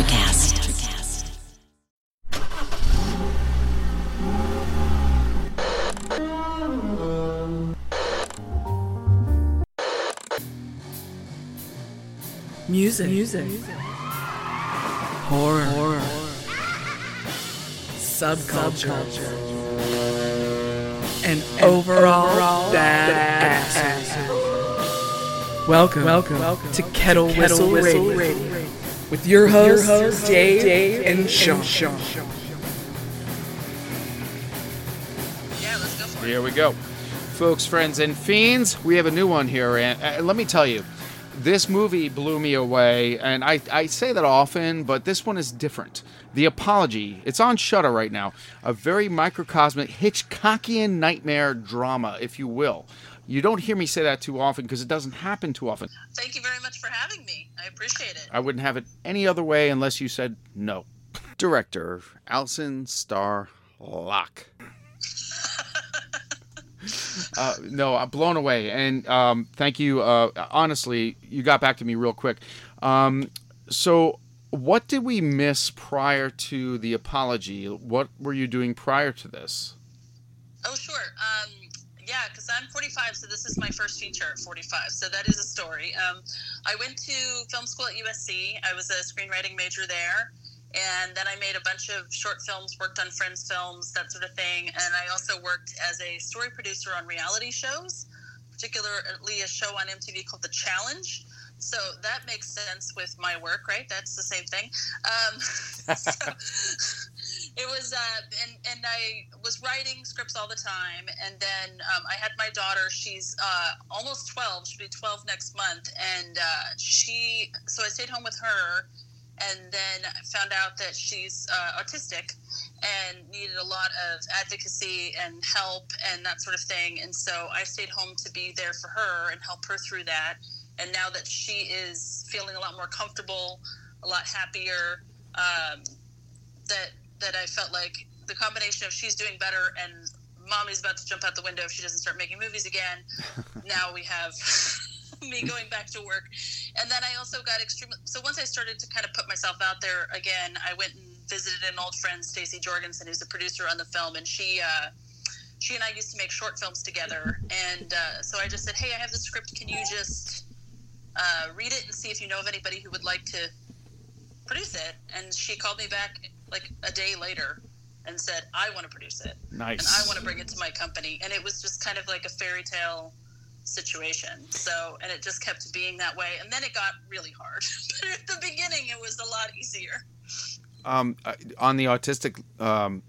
Electricast. Music. Music. Horror. Horror. Subculture. And overall, overall bad, Welcome, welcome, welcome to Kettle, to Kettle Whistle, Whistle Radio. Radio. With your hosts, your hosts Dave, Dave, and, and Sean. Sean. Here we go. Folks, friends, and fiends, we have a new one here. And uh, let me tell you, this movie blew me away, and I, I say that often, but this one is different. The Apology. It's on Shudder right now. A very microcosmic Hitchcockian nightmare drama, if you will. You don't hear me say that too often because it doesn't happen too often. Thank you very much for having me. I appreciate it. I wouldn't have it any other way unless you said no. Director Alison Star Locke. uh, no, I'm blown away, and um, thank you. Uh, honestly, you got back to me real quick. Um, so, what did we miss prior to the apology? What were you doing prior to this? Oh, sure. Um, yeah, because I'm 45, so this is my first feature at 45. So that is a story. Um, I went to film school at USC. I was a screenwriting major there. And then I made a bunch of short films, worked on friends' films, that sort of thing. And I also worked as a story producer on reality shows, particularly a show on MTV called The Challenge. So that makes sense with my work, right? That's the same thing. Um, so it was, uh, and, and I was writing scripts all the time. And then um, I had my daughter, she's uh, almost 12, she'll be 12 next month. And uh, she, so I stayed home with her and then found out that she's uh, autistic and needed a lot of advocacy and help and that sort of thing. And so I stayed home to be there for her and help her through that. And now that she is feeling a lot more comfortable, a lot happier, um, that that I felt like the combination of she's doing better and mommy's about to jump out the window if she doesn't start making movies again. now we have me going back to work. And then I also got extremely. So once I started to kind of put myself out there again, I went and visited an old friend, Stacy Jorgensen, who's the producer on the film, and she. Uh, she and I used to make short films together, and uh, so I just said, "Hey, I have the script. Can you just uh, read it and see if you know of anybody who would like to produce it?" And she called me back like a day later and said, "I want to produce it, nice, and I want to bring it to my company." And it was just kind of like a fairy tale situation. So, and it just kept being that way. And then it got really hard. but at the beginning, it was a lot easier. Um, on the autistic um,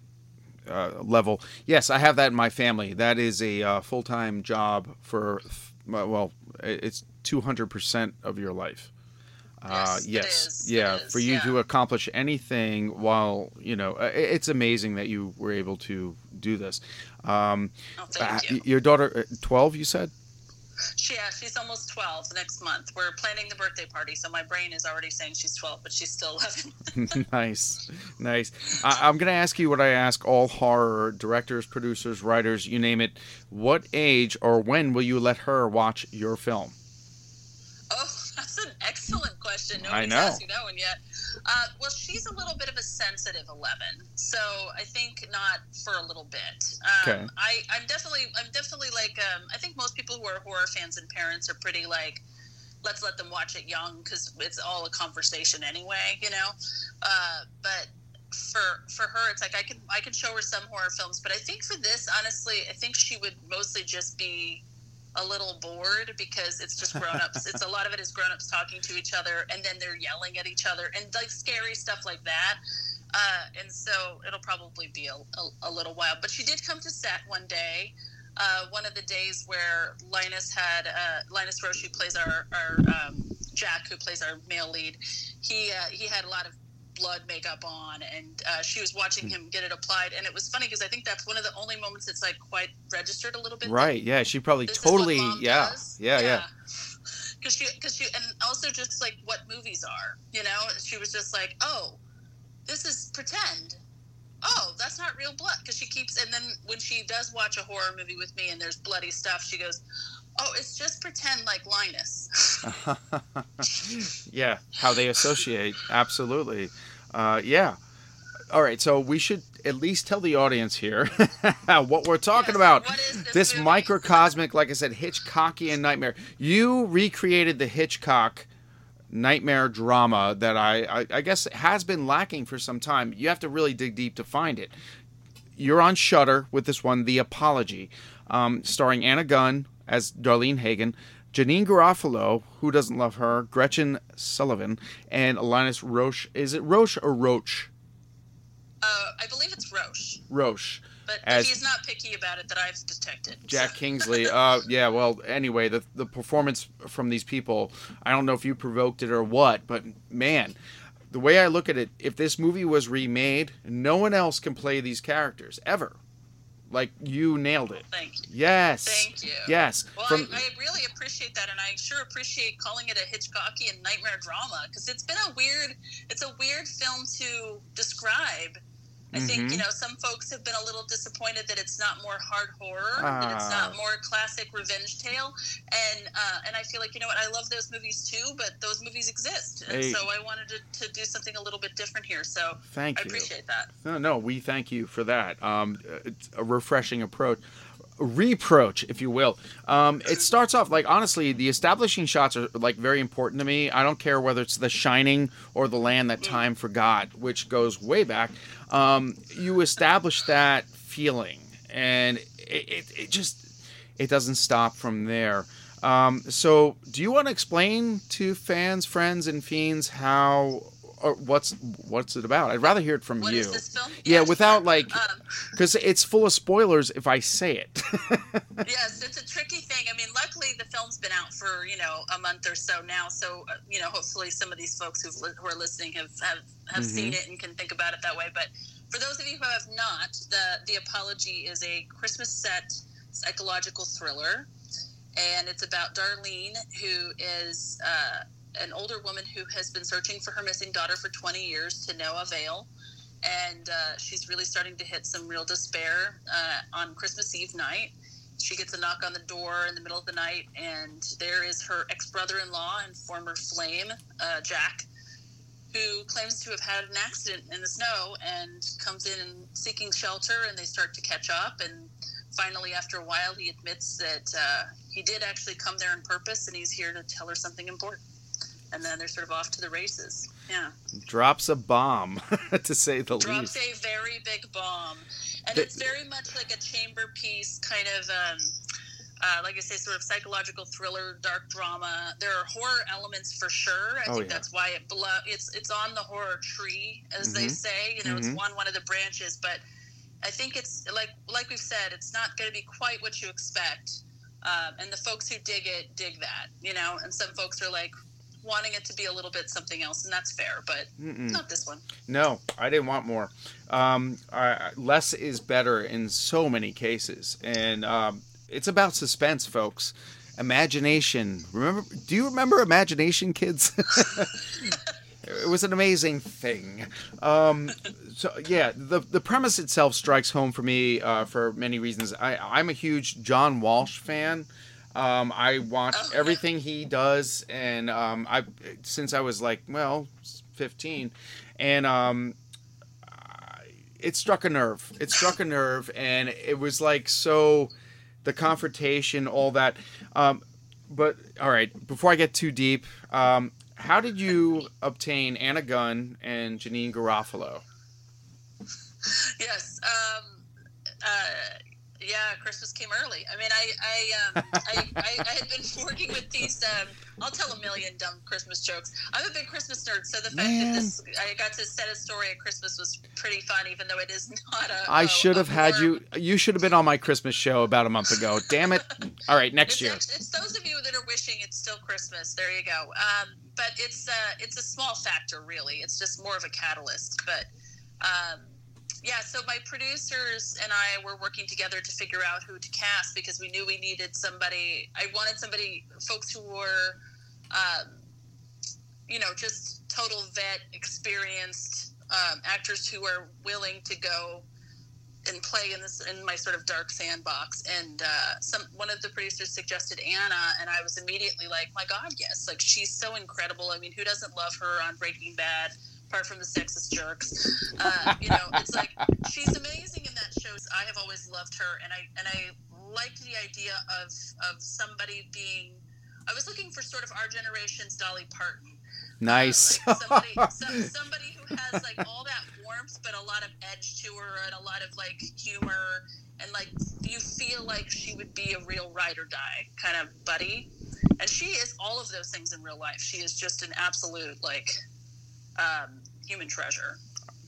uh, level, yes, I have that in my family. That is a uh, full time job for, well, it's 200% of your life. Uh, yes, yes. yeah. For you yeah. to accomplish anything while you know, uh, it's amazing that you were able to do this. Um, oh, thank you. Your daughter, twelve, you said. She, yeah, she's almost 12 next month. We're planning the birthday party, so my brain is already saying she's 12, but she's still 11. nice, nice. I, am going to ask you what I ask all horror directors, producers, writers, you name it. What age or when will you let her watch your film? Excellent question. Nobody's I know. asked you that one yet. Uh, well, she's a little bit of a sensitive 11, so I think not for a little bit. Um, okay. I, I'm definitely, I'm definitely like, um, I think most people who are horror fans and parents are pretty like, let's let them watch it young because it's all a conversation anyway, you know. Uh, but for for her, it's like I can I can show her some horror films, but I think for this, honestly, I think she would mostly just be a little bored because it's just grown-ups. It's a lot of it is grown-ups talking to each other and then they're yelling at each other and like scary stuff like that. Uh, and so it'll probably be a, a, a, little while. But she did come to set one day uh, one of the days where linus had uh, linus roche who plays our, our um, jack who plays our male lead he uh, he had a lot of blood makeup on, and uh, she was watching him get it applied. And it was funny because I think that's one of the only moments that's like quite registered a little bit. Right? Yeah. She probably totally. Yeah, yeah. Yeah. Because she, because she, and also just like what movies are, you know. She was just like, oh, this is pretend. Oh, that's not real blood. Because she keeps, and then when she does watch a horror movie with me and there's bloody stuff, she goes, Oh, it's just pretend like Linus. yeah, how they associate. Absolutely. Uh, yeah. All right, so we should at least tell the audience here what we're talking Yes, about. what is this this microcosmic, like I said, Hitchcockian nightmare. You recreated the Hitchcock nightmare drama that I, I, I guess has been lacking for some time. You have to really dig deep to find it. You're on Shudder with this one, The Apology, um, starring Anna Gunn as Darlene Hagen, Janeane Garofalo, who doesn't love her, Gretchen Sullivan, and Linus Roche. Is it Roche or Roche? Uh, I believe it's Roche, Roche. but As- he's not picky about it that I've detected. Jack Kingsley. Uh, yeah. Well, anyway, the the performance from these people, I don't know if you provoked it or what, but man, the way I look at it, if this movie was remade, no one else can play these characters ever. Like you nailed it. Thank you. Yes. Thank you. Yes. Well, From I, I really appreciate that, and I sure appreciate calling it a Hitchcockian nightmare drama because it's been a weird, it's a weird film to describe. I think Mhm. you know some folks have been a little disappointed that it's not more hard horror, that it's Ah. not more classic revenge tale, and uh, and I feel like you know what I love those movies too, but those movies exist, and Hey. so I wanted to, to do something a little bit different here. So thank I you. appreciate that. No, no, we thank you for that. Um, it's a refreshing approach, reproach, if you will. Um, it starts off like honestly, the establishing shots are like very important to me. I don't care whether it's The Shining or The Land That Time Forgot, which goes way back. Um, you establish that feeling, and it, it, it just it doesn't stop from there. Um, so, do you want to explain to fans, friends, and fiends how or what's what's it about? I'd rather hear it from What you. is this film? Yeah, Yes, without like, Um, because it's full of spoilers if I say it. yes, it's a tricky thing. I mean, luckily the film's been out for you know a month or so now, so uh, you know hopefully some of these folks who've who are listening have have, have seen it and can think about it that way. But for those of you who have not, the the apology is a Christmas set psychological thriller, and it's about Darlene, who is uh, an older woman who has been searching for her missing daughter for 20 years to no avail. And uh, she's really starting to hit some real despair uh, on Christmas Eve night. She gets a knock on the door in the middle of the night, and there is her ex brother in law and former flame, uh, Jack, who claims to have had an accident in the snow and comes in seeking shelter, and they start to catch up. And finally, after a while, he admits that uh, he did actually come there on purpose, and he's here to tell her something important. And then they're sort of off to the races. Yeah. Drops a bomb, to say the Drops least. Drops a very big bomb. And The- it's very much like a chamber piece, kind of, um, uh, like I say, sort of psychological thriller, dark drama. There are horror elements for sure. I Oh, think yeah. that's why it belo- it's it's on the horror tree, as they Mhm. say. You know, Mhm. it's on one of the branches, but I think it's like like we've said, it's not going to be quite what you expect. Um, and the folks who dig it dig that, you know. And some folks are like wanting it to be a little bit something else, and that's fair. But Mm-mm. not this one. No, I didn't want more. Um, I, less is better in so many cases, and um, it's about suspense, folks. Imagination. Remember? Do you remember imagination, kids? it was an amazing thing. Um, so yeah, the the premise itself strikes home for me uh, for many reasons. I I'm a huge John Walsh fan. Um, I watch Oh, yeah. everything he does, and um, I since I was like well, fifteen, and um, it struck a nerve. It struck a nerve, and it was like so, the confrontation, all that. Um, but all right, before I get too deep, um, how did you obtain Anna Gunn and Janeane Garofalo? Yes. Um, uh, yeah, Christmas came early. I mean, I I, um, I, I, I had been working with these. Um, I'll tell a million dumb Christmas jokes. I'm a big Christmas nerd, so the fact Man. that this I got to set a story at Christmas was pretty fun, even though it is not a. I should have had you. You should have been on my Christmas show about a month ago. Damn it! All right, next it's, year. act- it's those of you that are wishing it's still Christmas. There you go. Um, but it's uh, it's a small factor, really. It's just more of a catalyst. But um, yeah, so my producers and I were working together to figure out who to cast because we knew we needed somebody. I wanted somebody, folks who were, um, you know, just total vet, experienced um, actors who are willing to go and play in this in my sort of dark sandbox. And uh, some one of the producers suggested Anna, and I was immediately like, my God, yes! Like she's so incredible. I mean, who doesn't love her on Breaking Bad? Apart from the sexist jerks, uh, you know, it's like she's amazing in that show. I have always loved her, and I and I liked the idea of of somebody being. I was looking for sort of our generation's Dolly Parton. Nice. Uh, like somebody, some, somebody who has like all that warmth, but a lot of edge to her and a lot of like humor, and like you feel like she would be a real ride or die kind of buddy. And she is all of those things in real life. She is just an absolute like um, human treasure.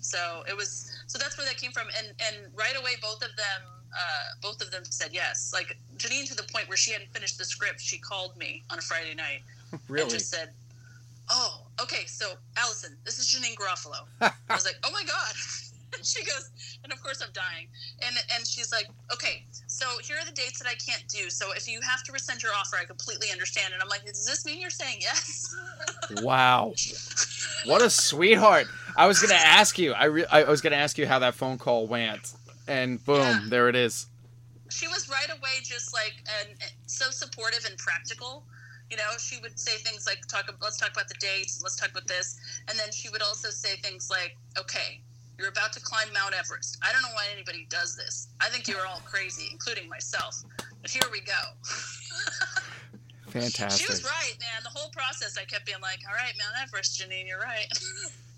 So it was. So that's where that came from. And and right away, both of them uh, both of them said yes. Like Janeane, to the point where she hadn't finished the script, she called me on a Friday night really? and just said, "Oh, okay. So Alison, this is Janeane Garofalo." I was like, "Oh my god." And she goes, and of course I'm dying. And and she's like, okay, so here are the dates that I can't do. So if you have to rescind your offer, I completely understand. And I'm like, does this mean you're saying yes? wow, what a sweetheart! I was gonna ask you. I re- I was gonna ask you how that phone call went, and boom, Yeah. there it is. she was right away just like and so supportive and practical you know she would say things like talk let's talk about the dates let's talk about this and then she would also say things like okay you're about to climb mount everest i don't know why anybody does this i think you're all crazy including myself but here we go Fantastic. she was right man the whole process i kept being like all right mount everest janeane you're right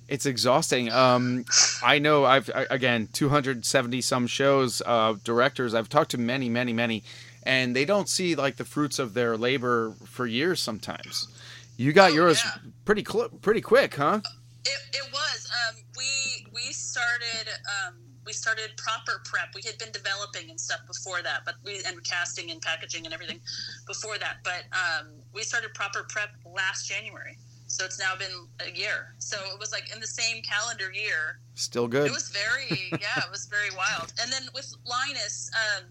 It's exhausting. Um, I know I've I, again 270 some shows, uh, directors. I've talked to many, many, many, and they don't see like the fruits of their labor for years. Sometimes, you got Oh, yours yeah. pretty cl- pretty quick, huh? It, it was. Um, we we started um, we started proper prep. We had been developing and stuff before that, but we and casting and packaging and everything before that. But um, we started proper prep last January. So it's now been a year. So it was like in the same calendar year. Still good. It was very yeah, it was very wild. And then with Linus, um,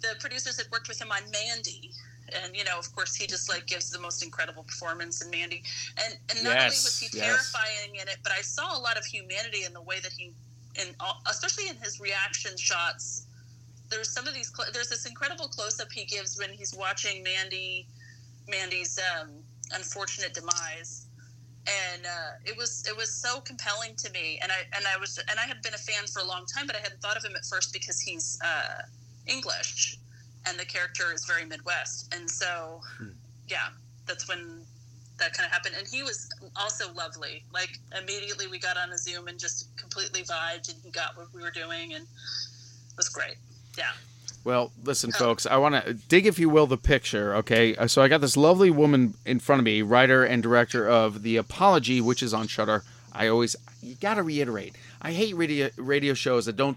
the producers had worked with him on Mandy. And you know, of course, he just like gives the most incredible performance in Mandy. And and not only was Yes, he yes. terrifying in it, but I saw a lot of humanity in the way that he, in all, especially in his reaction shots. There's some of these. cl- There's this incredible close up he gives when he's watching Mandy, Mandy's um, unfortunate demise and uh, it was it was so compelling to me and i and i was and i had been a fan for a long time but i hadn't thought of him at first because he's uh, english and the character is very midwest and so yeah that's when that kind of happened and he was also lovely like immediately we got on a zoom and just completely vibed and he got what we were doing and it was great yeah Well, listen, folks, I want to dig, if you will, the picture. Okay, Uh, so I got this lovely woman in front of me, writer and director of The Apology, which is on Shudder. I always, you got to reiterate. I hate radio radio shows that don't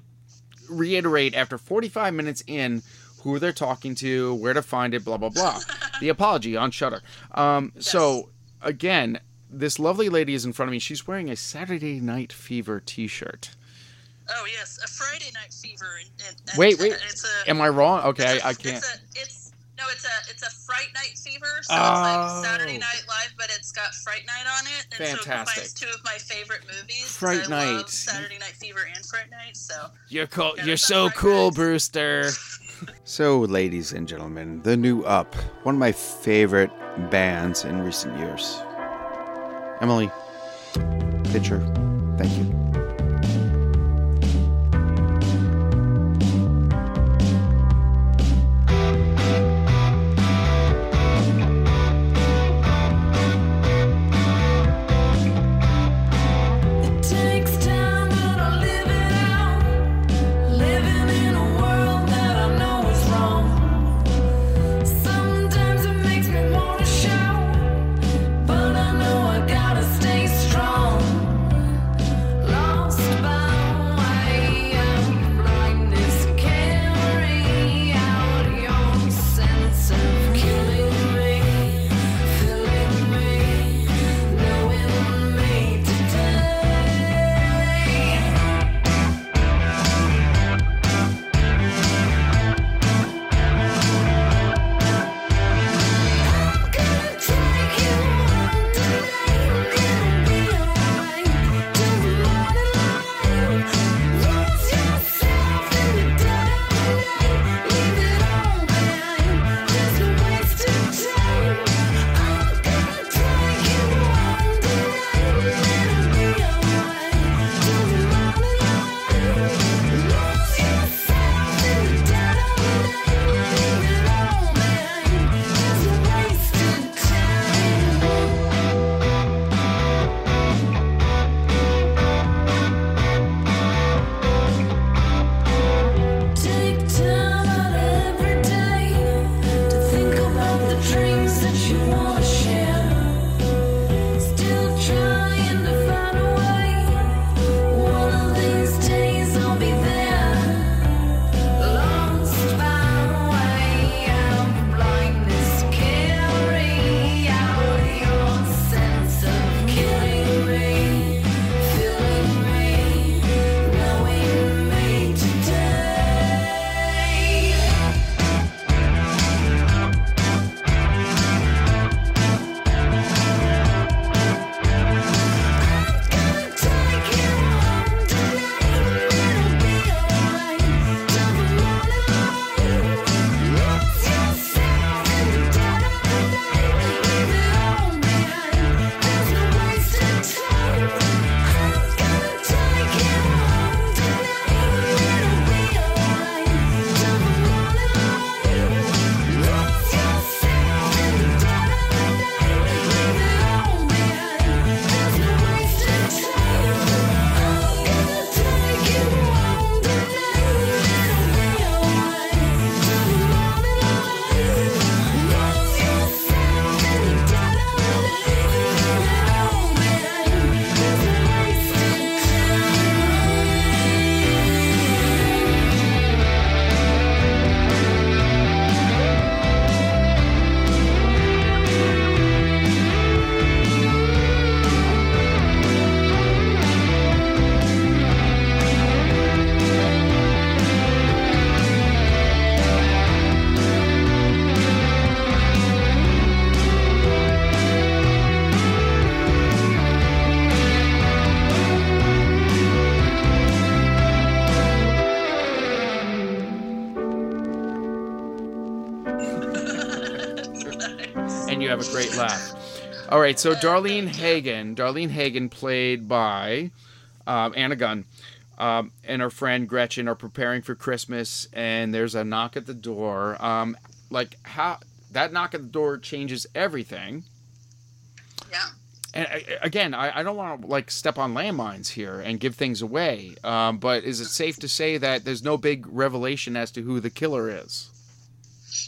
reiterate after 45 minutes in who they're talking to, where to find it, blah blah blah. the Apology on Shudder. Um, So again, this lovely lady is in front of me. She's wearing a Saturday Night Fever T-shirt. oh yes a friday night fever and, and, and Wait, wait. it's a Am I wrong? Okay, I can't. It's, a, it's no, it's a it's a Fright Night Fever. So Oh. it's like Saturday Night Live, but it's got Fright Night on it, and so it combines two of my favorite movies. Fright Night. Saturday Night Fever and Fright Night. So You're cool. You're so cool. Brewster. So, ladies and gentlemen, the new Up, one of my favorite bands in recent years. Emily, pitcher, thank you. Have a great laugh. All right, so Darlene Hagen, Darlene Hagen, played by um, Anna Gunn, um, and her friend Gretchen are preparing for Christmas, and there's a knock at the door. Um, like how that knock at the door changes everything. Yeah. And again, I, I don't want to like step on landmines here and give things away. Um, but is it safe to say that there's no big revelation as to who the killer is?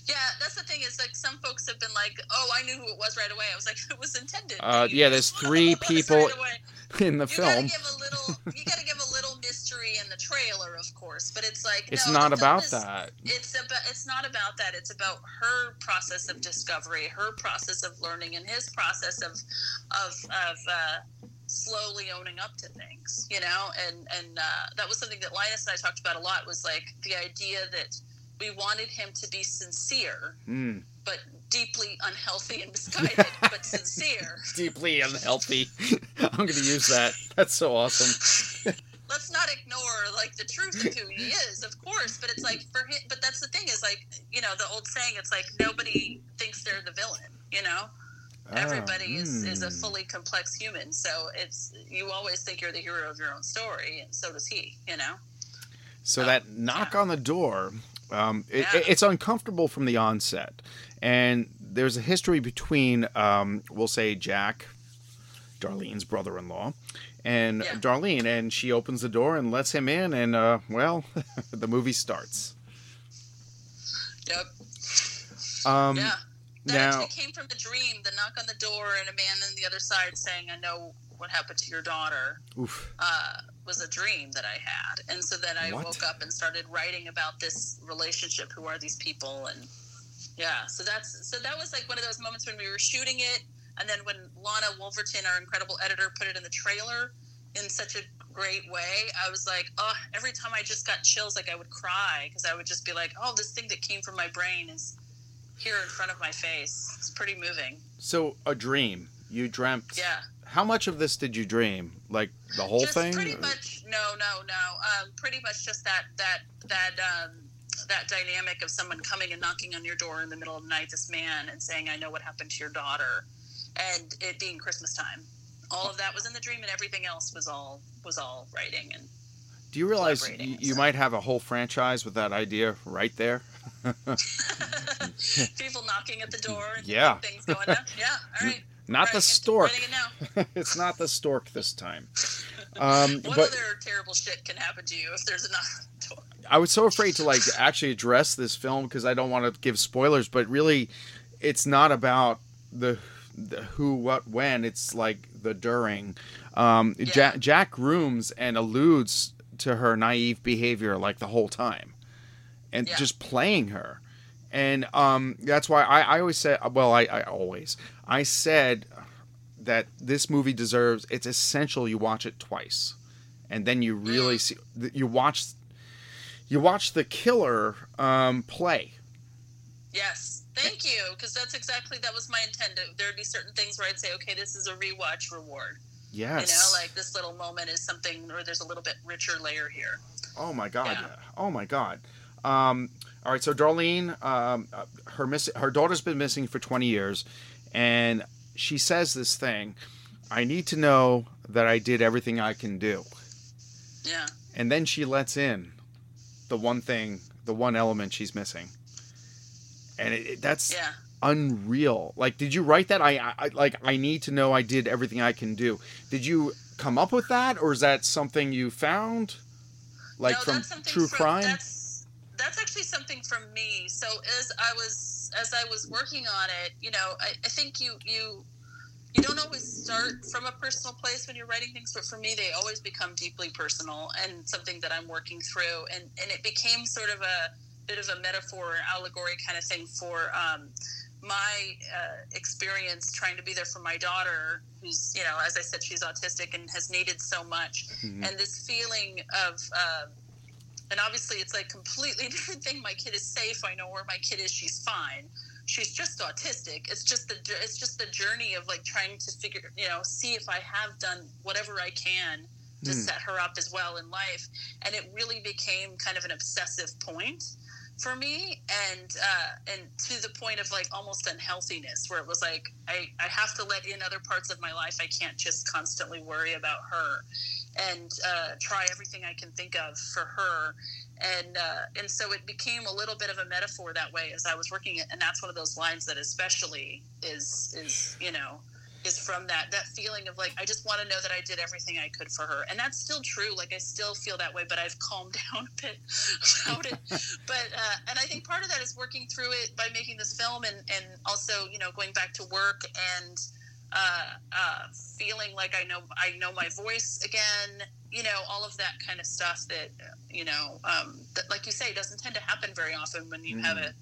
Yeah, that's the thing. Is like some folks have been like, "Oh, I knew who it was right away." I was like, "It was intended." Uh, yeah, there's three people right in the You film. gotta give a little. You gotta give a little mystery in the trailer, of course. But it's like It's no, not about is- that. It's about. It's not about that. It's about her process of discovery, her process of learning, and his process of, of, of uh, slowly owning up to things. You know, and and uh, that was something that Linus and I talked about a lot. Was like the idea that we wanted him to be sincere, Mm, but deeply unhealthy and misguided, but sincere. deeply unhealthy. I'm going to use that. That's so awesome. let's not ignore like the truth of who he is, of course. But it's like for him. But that's the thing is like you know the old saying. It's like nobody thinks they're the villain. You know, everybody is is a mm. fully complex human. So it's you always think you're the hero of your own story, and so does he. You know. So that knock on the door, um, it, Yeah. it's uncomfortable from the onset, and there's a history between, um, we'll say, Jack, Darlene's brother-in-law, and Yeah. Darlene, and she opens the door and lets him in, and uh, well, the movie starts. Yep. Um, yeah. That now- actually came from a dream. The knock on the door and a man on the other side saying, "I know what happened to your daughter." Oof. uh, was a dream that I had. And so then I What? woke up and started writing about this relationship. Who are these people? And yeah, so that's so that was like one of those moments when we were shooting it, and then when Lana Wolverton, our incredible editor, put it in the trailer in such a great way. I was like, oh, every time I just got chills, like I would cry because I would just be like, oh, this thing that came from my brain is here in front of my face. It's pretty moving. So a dream. You dreamt. Yeah. How much of this did you dream? Like the whole just thing? Pretty much, no, no, no. Um, pretty much just that that that um, that dynamic of someone coming and knocking on your door in the middle of the night, this man, and saying, "I know what happened to your daughter," and it being Christmas time. All of that was in the dream, and everything else was all was all writing. And Do you realize you, you so. might have a whole franchise with that idea right there? people knocking at the door, and Yeah. things going on. Yeah, all right. Not Right, the stork. it's not the stork this time. Um, What but other terrible shit can happen to you if there's a knock on the door? I was so afraid to like actually address this film because I don't want to give spoilers. But really, it's not about the, the who, what, when. It's like the during. Um, Yeah. Jack, Jack grooms and alludes to her naive behavior like the whole time, and Yeah. just playing her. And um, that's why I, I always say well, I, I always, I said that this movie deserves, it's essential you watch it twice. And then you really Mm. see, you watch, you watch the killer um, play. Yes, thank you, because that's exactly that was my intent. There'd be certain things where I'd say, okay, this is a rewatch reward. Yes. You know, like this little moment is something, or there's a little bit richer layer here. Oh my god! Yeah. Oh my god! Um, all right, so Darlene, um, uh, her miss- her daughter's been missing for twenty years, and she says this thing: "I need to know that I did everything I can do." Yeah. And then she lets in the one thing, the one element she's missing, and it, it- that's Yeah. unreal. Like, did you write that? I, I like. I need to know I did everything I can do. Did you come up with that, or is that something you found, like no, from true from- crime? That's that's actually something from me. So as I was as I was working on it, you know, I, I think you you you don't always start from a personal place when you're writing things, but for me, they always become deeply personal and something that I'm working through. And and it became sort of a bit of a metaphor, allegory kind of thing for. Um, my uh, experience trying to be there for my daughter, who's, you know, as I said, she's autistic and has needed so much. Mhm. And this feeling of, uh, and obviously it's like completely different thing. My kid is safe. I know where my kid is. She's fine. She's just autistic. It's just the it's just the journey of like trying to figure, you know, see if I have done whatever I can to Hmm. set her up as well in life. And it really became kind of an obsessive point. For me and uh, and to the point of like almost unhealthiness where it was like I, I have to let in other parts of my life. I can't just constantly worry about her and uh, try everything i can think of for her. And uh, and so it became a little bit of a metaphor that way as i was working it. And that's one of those lines that especially is is you know is from that that feeling of like I just want to know that I did everything I could for her, and that's still true. Like I still feel that way, but I've calmed down a bit about it. But uh, and I think part of that is working through it by making this film, and and also you know going back to work and uh, uh, feeling like I know I know my voice again. You know all of that kind of stuff that you know um, that like you say doesn't tend to happen very often when you have a,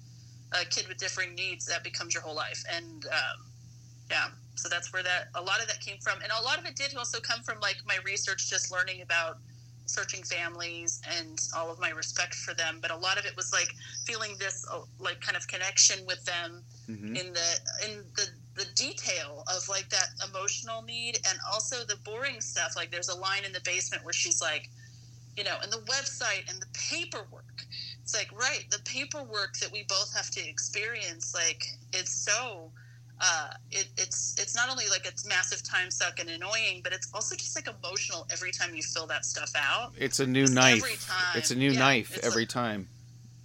a kid with differing needs that becomes your whole life, and um, yeah so that's where that a lot of that came from. And a lot of it did also come from like my research just learning about searching families and all of my respect for them. But a lot of it was like feeling this uh, like kind of connection with them Mhm. in the in the the detail of like that emotional need and also the boring stuff. Like there's a line in the basement where she's like you know and the website and the paperwork. It's like right the paperwork that we both have to experience like it's so uh, it, it's it's not only like it's massive time suck and annoying, but it's also just like emotional every time you fill that stuff out. It's a new Just knife. every time. It's a new Yeah, knife every like- time.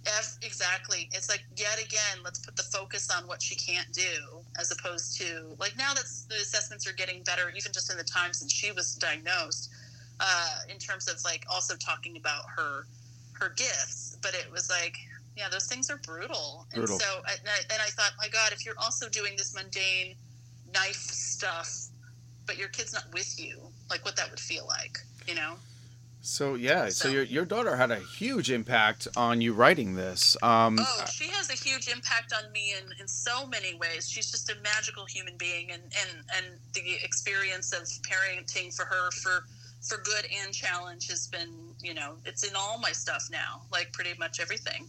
Ev- exactly. It's like yet again, let's put the focus on what she can't do, as opposed to like now that the assessments are getting better, even just in the time since she was diagnosed, uh, in terms of like also talking about her her gifts. But it was like, yeah, those things are brutal. Brutal. And so, and I, and I thought, my God, if you're also doing this mundane knife stuff, but your kid's not with you, like what that would feel like, you know? So yeah, so So- your your daughter had a huge impact on you writing this. Um, Oh, she has a huge impact on me in, in so many ways. She's just a magical human being, and, and, and the experience of parenting for her for for good and challenge has been, you know, it's in all my stuff now, like pretty much everything.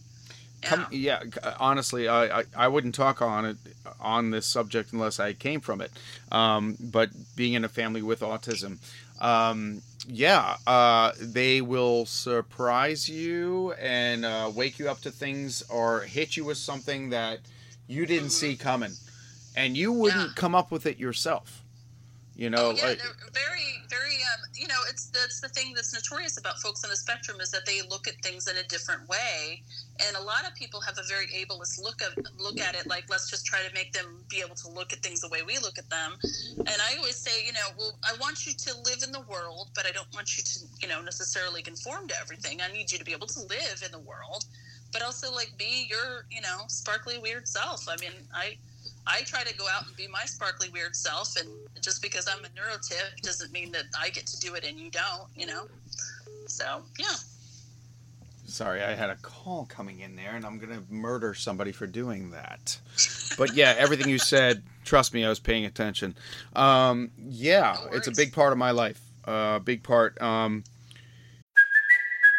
Yeah. Come, yeah, honestly, I, I I wouldn't talk on it on this subject unless I came from it. Um, but being in a family with autism, um, yeah, uh, they will surprise you and uh, wake you up to things or hit you with something that you didn't see coming, and you wouldn't Mm-hmm. Yeah. come up with it yourself. You know, Oh, yeah, like- very, very. Um, you know, it's that's the thing that's notorious about folks on the spectrum is that they look at things in a different way, and a lot of people have a very ableist look of look at it. Like, let's just try to make them be able to look at things the way we look at them. And I always say, you know, well, I want you to live in the world, but I don't want you to, you know, necessarily conform to everything. I need you to be able to live in the world, but also like be your, you know, sparkly weird self. I mean, I. I try to go out and be my sparkly weird self, and just because I'm a neurotip doesn't mean that I get to do it and you don't, you know. So yeah, Sorry, I had a call coming in there, and I'm gonna murder somebody for doing that. But yeah, everything you said, trust me, I was paying attention. Um, yeah, No it's a big part of my life. A uh, big part. Um,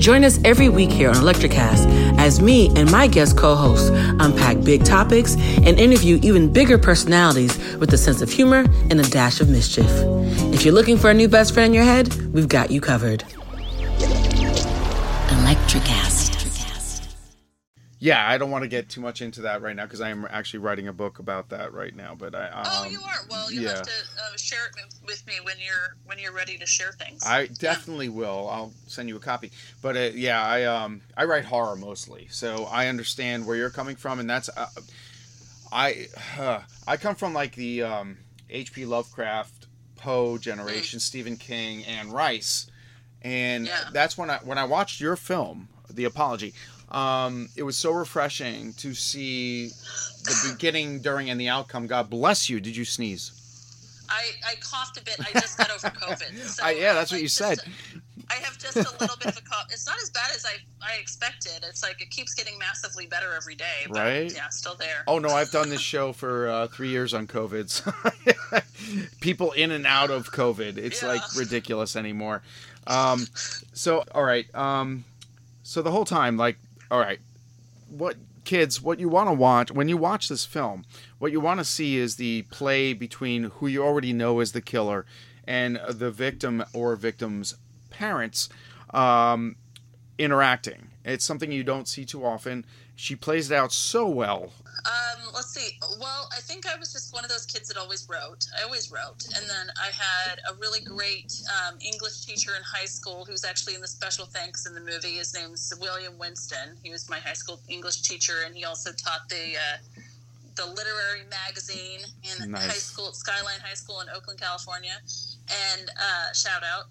Join us every week here on Electricast as me and my guest co-hosts unpack big topics and interview even bigger personalities with a sense of humor and a dash of mischief. If you're looking for a new best friend in your head, we've got you covered. Electricast. Yeah, I don't want to get too much into that right now because I am actually writing a book about that right now. But I, um, oh, you are. Well, you yeah. have to uh, share it with- me when you're when you're ready to share things. I definitely will. I'll send you a copy. But uh, yeah, I um I write horror mostly, so I understand where you're coming from, and that's uh, I uh, I come from like the um, H.P. Lovecraft, Poe generation, Stephen King, and Rice, and Yeah. that's when I when I watched your film, The Apology. Um, it was so refreshing to see the beginning, during, and the outcome. God bless you. Did you sneeze? I, I coughed a bit. I just got over COVID. So I- yeah, that's what you said. I have just a little bit of a cough. It's not as bad as I, I expected. It's like it keeps getting massively better every day. But Right. Yeah, still there. Oh no, I've done this show for uh, three years on COVID. So People in and out of COVID. It's like ridiculous anymore. Um, so all right. Um, so the whole time, like, all right, what kids, what you want to watch when you watch this film, what you want to see is the play between who you already know is the killer and the victim or victim's parents um, interacting. It's something you don't see too often. She plays it out so well. Um, let's see. Well, I think I was just one of those kids that always wrote. I always wrote, and then I had a really great um, English teacher in high school who's actually in the special thanks in the movie. His name's William Winston. He was my high school English teacher, and he also taught the uh, the literary magazine in Nice. high school Skyline High School in Oakland, California. And uh, shout out.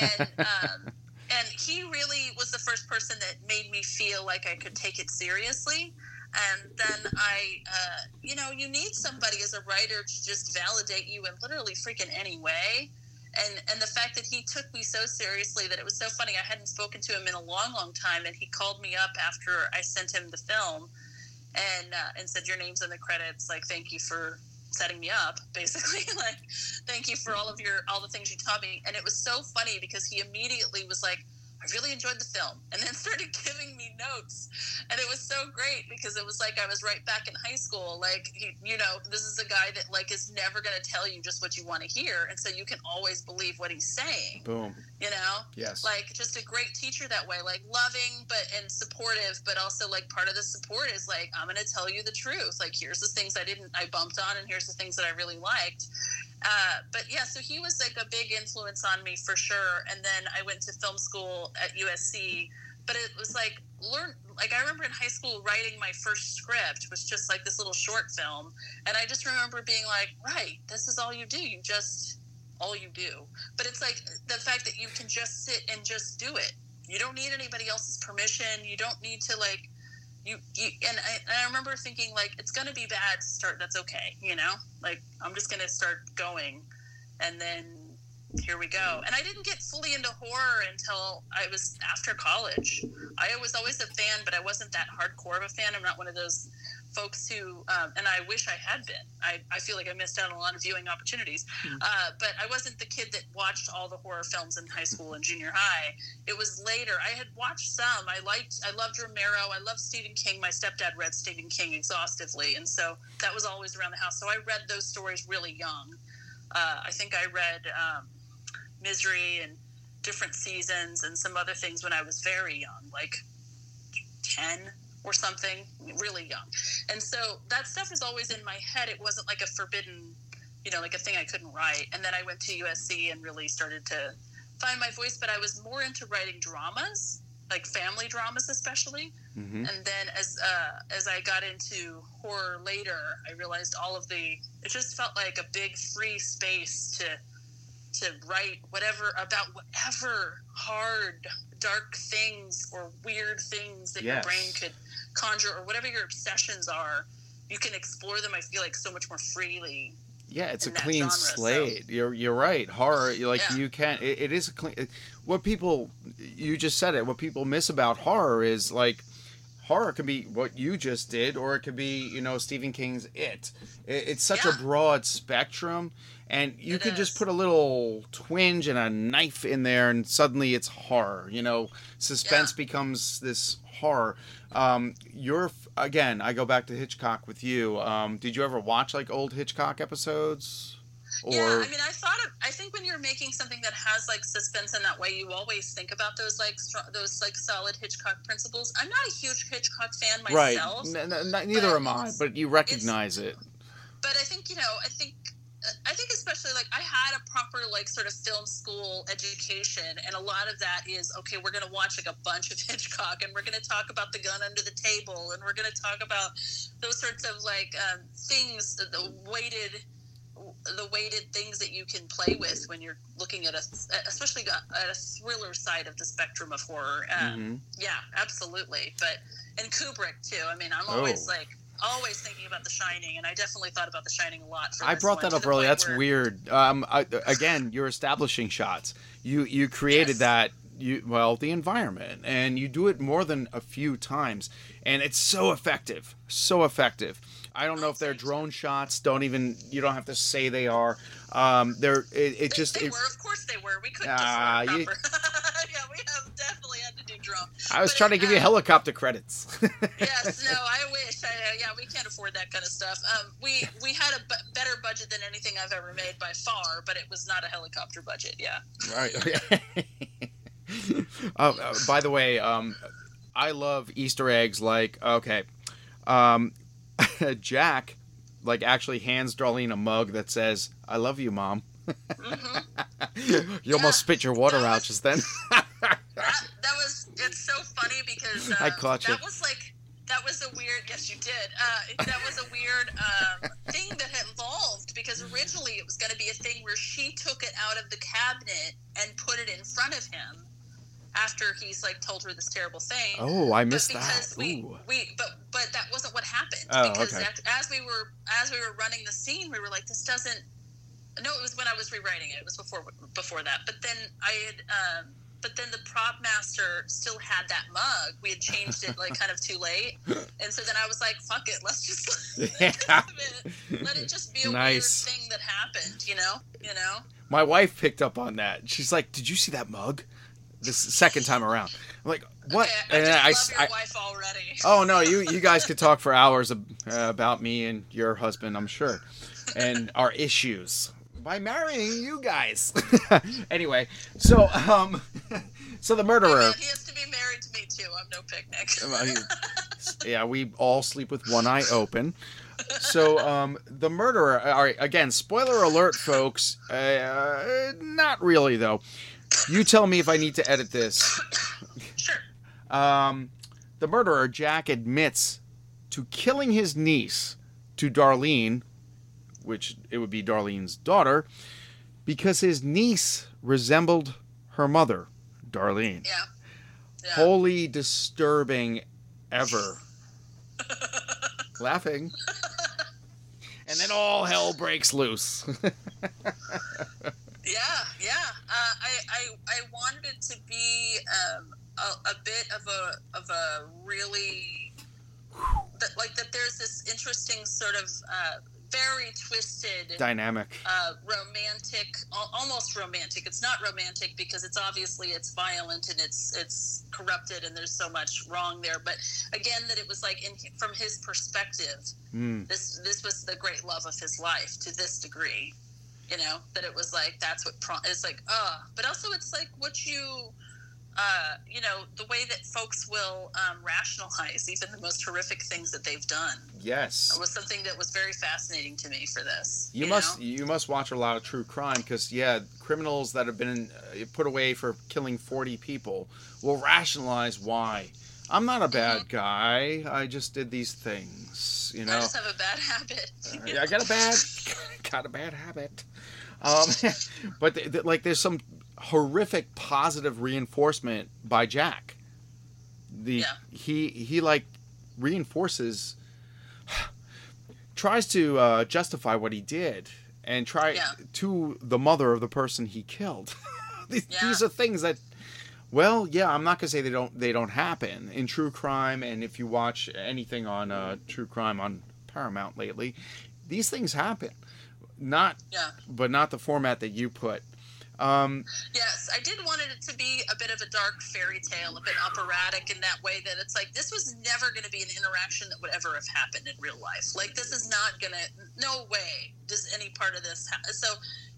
And um, and he really was the first person that made me feel like I could take it seriously. And then I, uh, you know, you need somebody as a writer to just validate you in literally freaking any way. And and the fact that he took me so seriously that it was so funny. I hadn't spoken to him in a long, long time, and he called me up after I sent him the film, and uh, and said your name's in the credits. Like, thank you for setting me up, basically. like, thank you for all of your all the things you taught me. And it was so funny because he immediately was like, I really enjoyed the film, and then started giving me notes, and it was so great because it was like I was right back in high school. Like, he, you know, this is a guy that like is never going to tell you just what you want to hear, and so you can always believe what he's saying. Boom. You know, Yes. like just a great teacher that way like loving but and supportive but also like part of the support is like i'm going to tell you the truth like here's the things i didn't i bumped on and here's the things that i really liked uh, but yeah so he was like a big influence on me for sure and then i went to film school at usc but it was like learn like i remember in high school writing my first script was just like this little short film and i just remember being like right this is all you do you just all you do. But it's like the fact that you can just sit and just do it. You don't need anybody else's permission. You don't need to like you. you and, I, and I remember thinking like it's gonna be bad to start. That's okay, you know. Like I'm just gonna start going, and then here we go. And I didn't get fully into horror until I was after college. I was always a fan, but I wasn't that hardcore of a fan. I'm not one of those folks who, um, and I wish I had been. I, I feel like I missed out on a lot of viewing opportunities. Uh, but I wasn't the kid that watched all the horror films in high school and junior high. It was later. I had watched some. I liked, I loved Romero. I loved Stephen King. My stepdad read Stephen King exhaustively. And so that was always around the house. So I read those stories really young. Uh, I think I read um, Misery and different seasons and some other things when I was very young, like 10 or something, really young. And so that stuff was always in my head. It wasn't like a forbidden, you know, like a thing I couldn't write. And then I went to USC and really started to find my voice, but I was more into writing dramas, like family dramas especially. hmm And then as uh, as I got into horror later, I realized all of the it just felt like a big free space to to write whatever about whatever hard dark things or weird things that Yes. your brain could conjure or whatever your obsessions are you can explore them i feel like so much more freely Yeah, it's a clean genre, so- slate. You're you're right. Horror, you- like Yeah. you can. It, it is a clean. What people, you just said it. What people miss about horror is like, horror can be what you just did, or it could be you know Stephen King's It. It- it's such a broad spectrum, and you It could just put a little twinge and a knife in there, and suddenly it's horror. You know, suspense Yeah. becomes this horror. Um, you're again. I go back to Hitchcock with you. Um, did you ever watch like old Hitchcock episodes? Or yeah i mean i thought of, i think when you're making something that has like suspense in that way you always think about those like str- those like solid hitchcock principles i'm not a huge hitchcock fan right? myself N- n- n- neither am I, but you recognize it. but I think you know, I think, I think especially like I had a proper like sort of film school education, and a lot of that is okay. We're going to watch like a bunch of Hitchcock, and we're going to talk about the gun under the table, and we're going to talk about those sorts of like um, things, the weighted the weighted things that you can play with when you're looking at a, especially at a thriller side of the spectrum of horror. Um, Mhm. Yeah, absolutely. But and Kubrick too. I mean, I'm always Oh. like always thinking about The Shining, and I definitely thought about The Shining a lot. I brought that up earlier. That's where- weird. Um, I, again, you're establishing shots. You you created Yes. that. You well, the environment, and you do it more than a few times, and it's so effective, so effective. I don't know if they're drone shots. Don't even. You don't have to say they are. Um, they're. It, it They, just. they it- were, of course, they were. We couldn't Ah, you- yeah, we have definitely had to do drone. I was But, trying to give you uh, helicopter credits. yes, no, I wish. I, uh, yeah, we can't afford that kind of stuff. Um, we we had a b- better budget than anything I've ever made by far, but it was not a helicopter budget. Yeah. Right. uh, uh, by the way, um, I love Easter eggs. Like, okay, um, Jack, like, actually hands Darlene a mug that says, "I love you, mom." You almost spit your water out just then. That that was it's so funny because um, I caught you. that was like that was a weird. Yes, you did. Uh, that was a weird um, thing that evolved because originally it was going to be a thing where she took it out of the cabinet and put it in front of him after he's like told her this terrible thing. oh, I but missed because that. we we but but that wasn't what happened Oh, because okay. as we were as we were running the scene we were like this doesn't no it was when I was rewriting it it was before before that but then I had um but then the prop master still had that mug we had changed it like kind of too late and so then I was like fuck it let's just Yeah. let it just be a Nice. weird thing that happened you know you know My wife picked up on that. She's like, "Did you see that mug?" This second time around. I'm like, "What?" okay, I And just I love s- your I- wife already Oh no, you you guys could talk for hours ab- uh, about me and your husband, I'm sure, and our issues by marrying you guys. anyway, so um, so the murderer. Man, he has to be married to me too I'm no picnic I mean, yeah, we all sleep with one eye open. So um, the murderer. All right, again, spoiler alert, folks. Uh, not really though. You tell me if I need to edit this. sure Um, the murderer, Jack, admits to killing his niece, to Darlene, which it would be Darlene's daughter, because his niece resembled her mother, Darlene. Yeah. Yeah. Wholly disturbing ever. Laughing. And then all hell breaks loose. Yeah, yeah. Uh, I, I, I wanted it to be um, a, a bit of a of a really that like that. There's this interesting sort of uh, very twisted, Dynamic. uh, romantic, almost romantic. It's not romantic because it's obviously it's violent and it's it's corrupted and there's so much wrong there. But again, that it was like in from his perspective, Mm. this this was the great love of his life to this degree you know that it was like that's what pro- it's like uh but also it's like what you uh you know the way that folks will um, rationalize even the most horrific things that they've done Yes. was something that was very fascinating to me for this You, you must know? you must watch a lot of true crime because yeah, criminals that have been uh, put away for killing forty people will rationalize why. I'm not a bad guy. I just did these things. You know. i just have a bad habit Yeah, I got a bad got a bad habit. Um, but th- th- like, there's some horrific positive reinforcement by Jack. The Yeah. he he like reinforces tries to uh, justify what he did and try Yeah. to the mother of the person he killed. these, Yeah. these are things that well, yeah, I'm not gonna say they don't they don't happen in true crime, and if you watch anything on uh, true crime on Paramount lately, these things happen. Not, yeah but not the format that you put. Um, Yes, I did want it to be a bit of a dark fairy tale, a bit operatic in that way that it's like this was never going to be an interaction that would ever have happened in real life. Like this is not going to, no way does any part of this. Ha- so,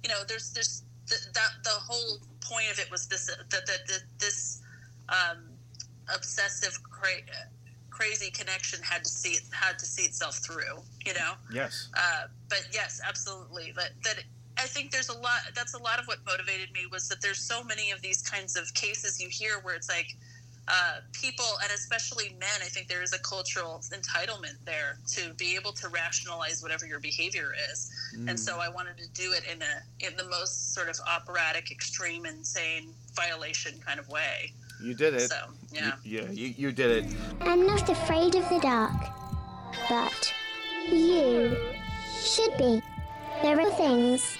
you know, there's there's th- that the whole point of it was this that that that this um, obsessive cra- crazy connection had to see had to see itself through. You know. yes. Uh, but yes, absolutely. That that I think there's a lot. That's a lot of what motivated me was that there's so many of these kinds of cases you hear where it's like, uh, people, and especially men, I think there is a cultural entitlement there to be able to rationalize whatever your behavior is. And so I wanted to do it in a in the most sort of operatic, extreme, insane violation kind of way. You did it. So yeah. You, yeah, you, you did it. I'm not afraid of the dark, but you should be. There are things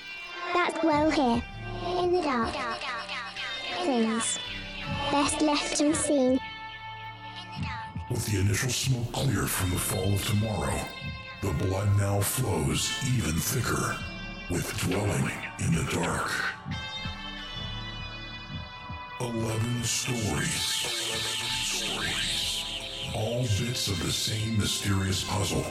that well here in the dark. Things best left unseen. With the initial smoke cleared from the fall of tomorrow, the blood now flows even thicker with dwelling in the dark. Eleven stories. All bits of the same mysterious puzzle,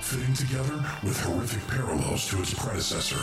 fitting together with horrific parallels to its predecessor.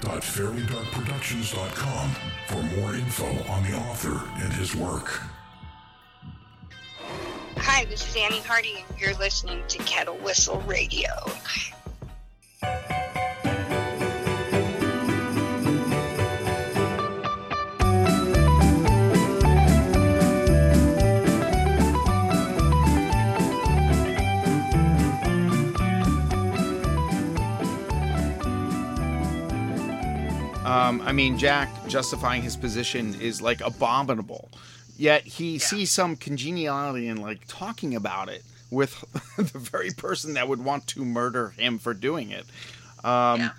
www.fairlydarkproductions.com for more info on the author and his work. Hi, this is Annie Hardy, and you're listening to Kettle Whistle Radio. Um, I mean, Jack justifying his position is like abominable. Yet he sees some congeniality in like talking about it with the very person that would want to murder him for doing it. Um, Yeah.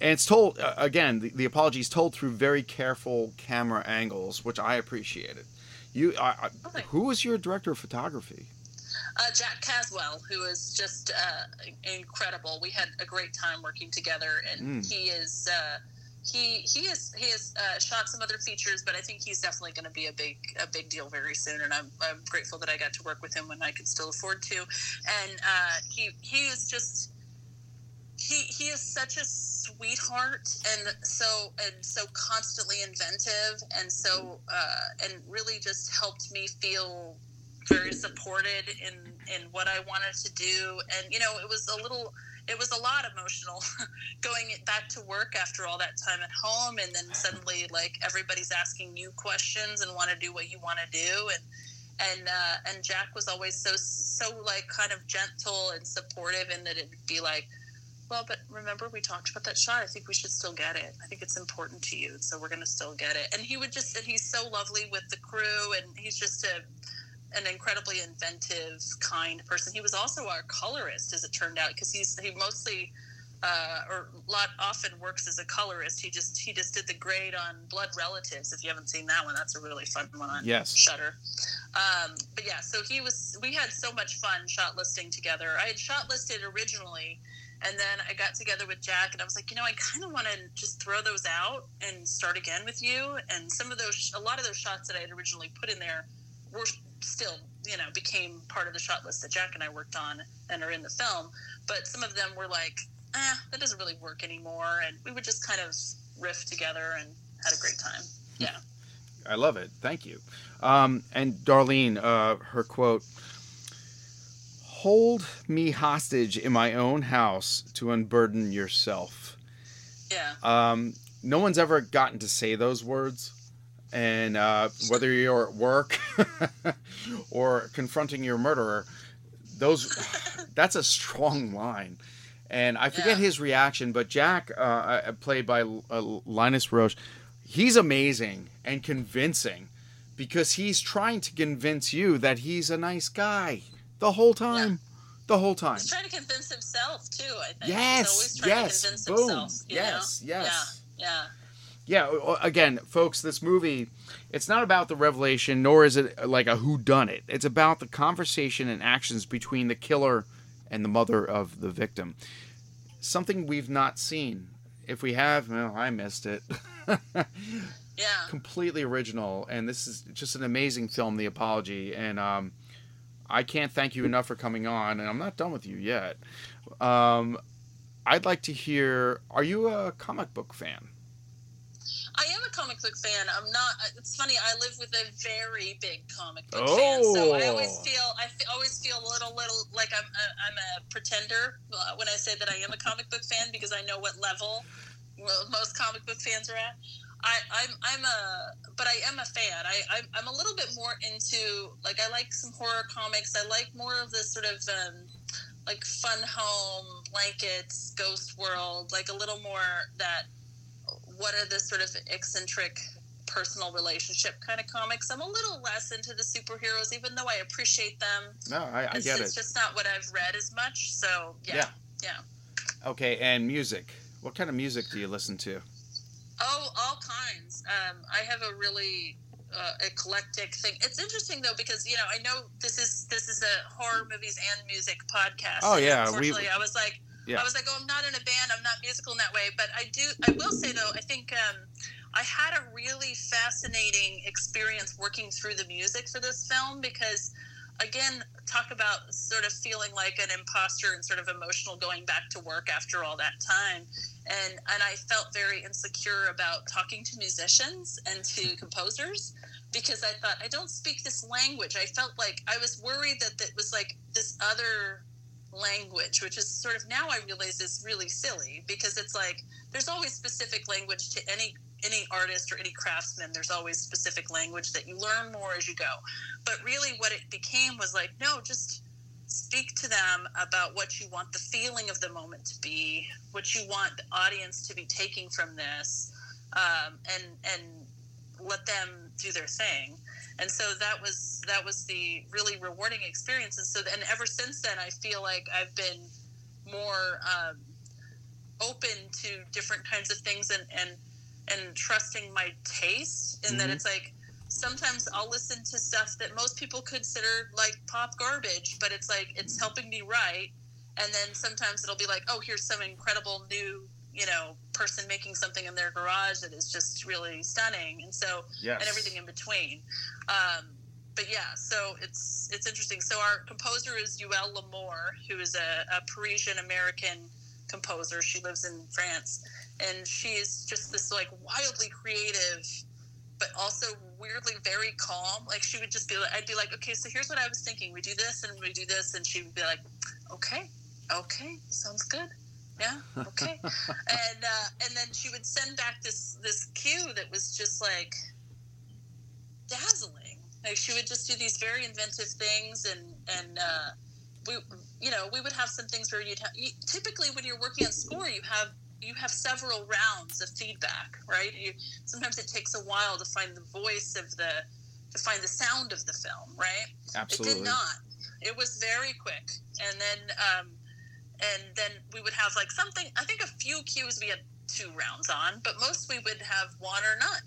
And it's told uh, again. The, the apology is told through very careful camera angles, which I appreciated. You, I, I, Okay. who was your director of photography? Uh, Jack Caswell, who is just uh, incredible. We had a great time working together, and he is uh, he he is he has uh, shot some other features, but I think he's definitely going to be a big a big deal very soon. And I'm, I'm grateful that I got to work with him when I could still afford to. And uh, he he is just he he is such a sweetheart and so and so constantly inventive and so uh, and really just helped me feel very supported in in what I wanted to do and you know it was a little it was a lot emotional going back to work after all that time at home and then suddenly like everybody's asking you questions and want to do what you want to do and and uh, and Jack was always so so like kind of gentle and supportive and that it'd be like well, but remember we talked about that shot. I think we should still get it. I think it's important to you, so we're to still get it. And he would just, and he's so lovely with the crew, and he's just a an incredibly inventive, kind person. He was also our colorist, as it turned out, because he's he mostly uh, or lot often works as a colorist. He just he just did the grade on Blood Relatives. If you haven't seen that one, that's a really fun one on Yes. Shudder. Um, but yeah, so he was. We had so much fun shot listing together. I had shot listed originally, and then I got together with Jack, and I was like, you know, I kind of want to just throw those out and start again with you. And some of those, a lot of those shots that I had originally put in there were still, you know, became part of the shot list that Jack and I worked on and are in the film. But some of them were like, eh, that doesn't really work anymore. And we would just kind of riff together and had a great time. Yeah. I love it. Thank you. Um, and Darlene, uh, her quote Hold me hostage in my own house to unburden yourself. Yeah. Um, no one's ever gotten to say those words. And uh, whether you're at work or confronting your murderer, those that's a strong line. And I forget Yeah. his reaction, but Jack, uh, uh, played by uh, Linus Roache, he's amazing and convincing because he's trying to convince you that he's a nice guy the whole time. The whole time. He's trying to convince himself too. I think. Yes, He's always trying yes, to convince boom, himself. yes, know? yes. Yeah. Yeah. Yeah, again, folks, this movie, it's not about the revelation, nor is it like a who done it. It's about the conversation and actions between the killer and the mother of the victim. Something we've not seen. If we have, well, I missed it. Yeah. completely original, and this is just an amazing film, The Apology. And um, I can't thank you enough for coming on, and I'm not done with you yet. Um, I'd like to hear. Are you a comic book fan? I am a comic book fan. I'm not. It's funny. I live with a very big comic book fan, so I always Oh. feel. I always feel a little, little like I'm. A, I'm a pretender uh, when I say that I am a comic book fan because I know what level most comic book fans are at. I, I'm. I'm a. But I am a fan. I. I'm, I'm a little bit more into like I like some horror comics. I like more of this sort of. Um, like fun home blankets ghost world like a little more that what are the sort of eccentric personal relationship kind of comics. I'm a little less into the superheroes, even though I appreciate them. No, I, I it's, get it's it. It's just not what I've read as much. So yeah, Yeah. yeah. Okay, and music. What kind of music do you listen to? Oh, all kinds. Um, I have a really uh, eclectic thing. It's interesting though because you know I know this is this is a horror movies and music podcast. Oh, yeah, we- I was like, Yeah. I was like, oh, I'm not in a band. I'm not musical in that way. But I do. I will say though, I think um, I had a really fascinating experience working through the music for this film because. Again, talk about sort of feeling like an imposter and sort of emotional going back to work after all that time and and I felt very insecure about talking to musicians and to composers because I thought I don't speak this language. I felt like I was worried that it was like this other language, which is sort of now I realize is really silly because it's like there's always specific language to any any artist or any craftsman. There's always specific language that you learn more as you go. But really, what it became was like no, just speak to them about what you want the feeling of the moment to be, what you want the audience to be taking from this, um, and and let them do their thing. And so that was that was the really rewarding experience. And so and ever since then, I feel like I've been more um, open to different kinds of things and and and trusting my taste. And that Mhm. it's like sometimes I'll listen to stuff that most people consider like pop garbage, but it's like it's helping me write. And then sometimes it'll be like, oh, here's some incredible new, you know, person making something in their garage that is just really stunning. And so, Yes. and everything in between. Um, but yeah, so it's it's interesting. So our composer is Yuel Lamour, who is a, a Parisian American composer. She lives in France, and she is just this like wildly creative but also weirdly very calm. Like she would just be like, I'd be like, okay, so here's what I was thinking. We do this and we do this, and she would be like, okay, okay, sounds good. Yeah, okay. and uh, and then she would send back this this cue that was just like dazzling. Like she would just do these very inventive things, and and uh, we, you know, we would have some things where you'd have, you, typically when you're working on score, you have you have several rounds of feedback, right? You, sometimes it takes a while to find the voice of the to find the sound of the film, right? Absolutely. It did not. It was very quick, and then um, and then we would have like something. I think a few cues we had two rounds on, but most we would have one or none.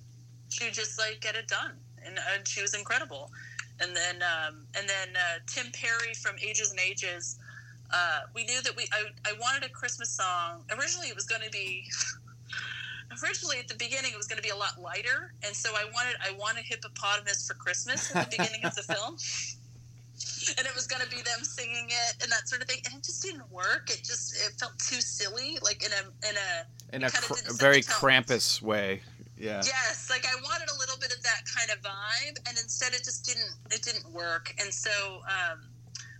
She would just like get it done, and, and she was incredible. And then um, and then uh, Tim Perry from Ages and Ages. Uh, we knew that we I, I wanted a Christmas song. Originally, it was going to be. Originally, at the beginning, it was going to be a lot lighter, and so I wanted I wanted hippopotamus for Christmas at the beginning of the film and it was going to be them singing it and that sort of thing and it just didn't work it just it felt too silly like in a in a In a cr- didn't very. Krampus way. Yeah. yes like i wanted a little bit of that kind of vibe and instead it just didn't it didn't work and so um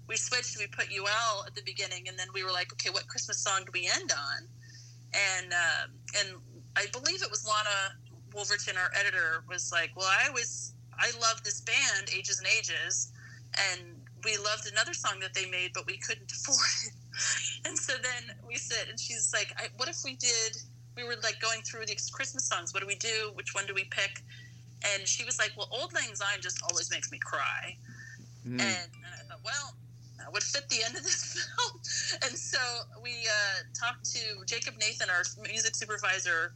we switched we put ul at the beginning and then we were like okay what christmas song do we end on and um and i believe it was lana wolverton our editor was like well i always i love this band ages and ages and we loved another song that they made, but we couldn't afford it. And so then we said, and she's like, I, "What if we did?" We were like going through these Christmas songs. What do we do? Which one do we pick? And she was like, "Well, Auld Lang Syne just always makes me cry." Mm. And, and I thought, well, that would fit the end of this film. And so we uh, talked to Jacob Nathan, our music supervisor,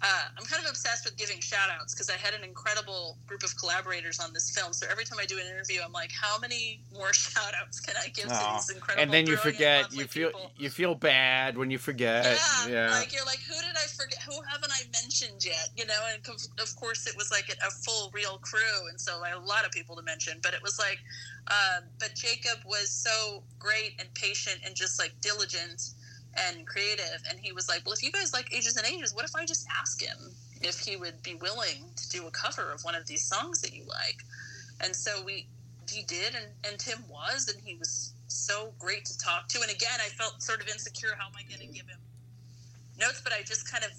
uh, I'm kind of obsessed with giving shout outs because I had an incredible group of collaborators on this film. So every time I do an interview, I'm like, how many more shout outs can I give to these incredible and then you forget. You feel people? you feel bad when you forget. yeah, Yeah. like you're like, who did I forget? Who haven't I mentioned yet? You know, and of- course it was like a full real crew, and so I had a lot of people to mention. But it was like, um, but Jacob was so great and patient and just like diligent and creative, and he was like, well, if you guys like Ages and Ages, what if I just ask him if he would be willing to do a cover of one of these songs that you like? And so we he did and, and Tim was and he was so great to talk to and again I felt sort of insecure how am I to give him notes but I just kind of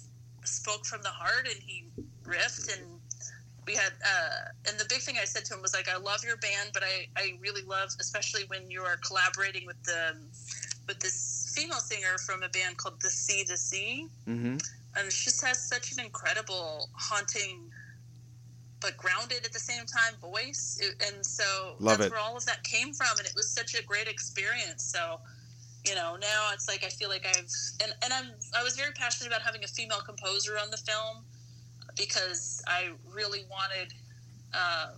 spoke from the heart and he riffed and we had uh, and the big thing I said to him was like I love your band but I, I really love especially when you are collaborating with the with this female singer from a band called the Sea the Sea. Mm-hmm. and she just has such an incredible haunting but grounded at the same time voice. And so Love that's it. where all of that came from. And it was such a great experience. So you know now it's like i feel like i've and, and i'm i was very passionate about having a female composer on the film because i really wanted um,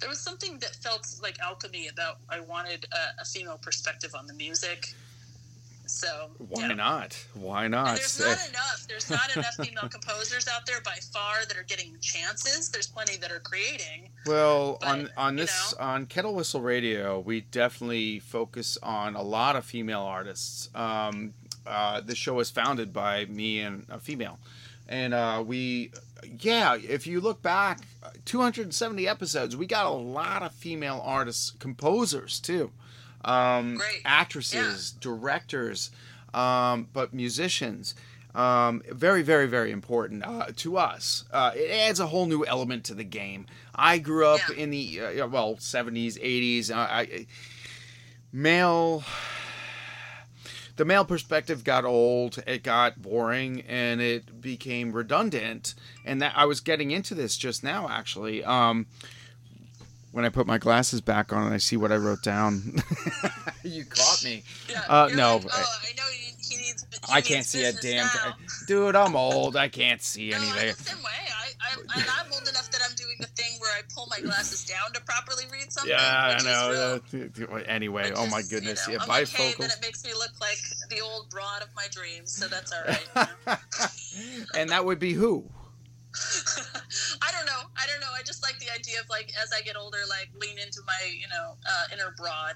there was something that felt like alchemy about i wanted a, a female perspective on the music so Why yeah. not? Why not? And there's not enough. There's not enough female composers out there by far that are getting chances. There's plenty that are creating. Well, But, on on this know. on Kettle Whistle Radio, we definitely focus on a lot of female artists. Um, uh, the show was founded by me and a female, and uh, we, yeah, if you look back, 270 episodes, we got a lot of female artists, composers too, um, actresses, directors, um, but musicians. Um, very, very, very important uh, to us. Uh, it adds a whole new element to the game. I grew up Yeah. in the uh, well 70s, 80s. Uh, I, male, the male perspective got old. It got boring, and it became redundant. And that I was getting into this just now, actually. Um, when I put my glasses back on and I see what I wrote down, you caught me. Yeah, Uh, no, like, oh, I know he, he needs. He I can't see a damn now. thing. Dude, I'm old. I can't see No, I'm anything. the same way. I, I, I'm old enough that I'm doing the thing where I pull my glasses down to properly read something. Yeah, I Is real. know. Anyway, oh my goodness. You know, yeah, I'm okay, then it makes me look like the old broad of my dreams, so that's all right. and that would be who? I don't know. I don't know. I just like the idea of like as I get older, like lean into my you know uh, inner broad.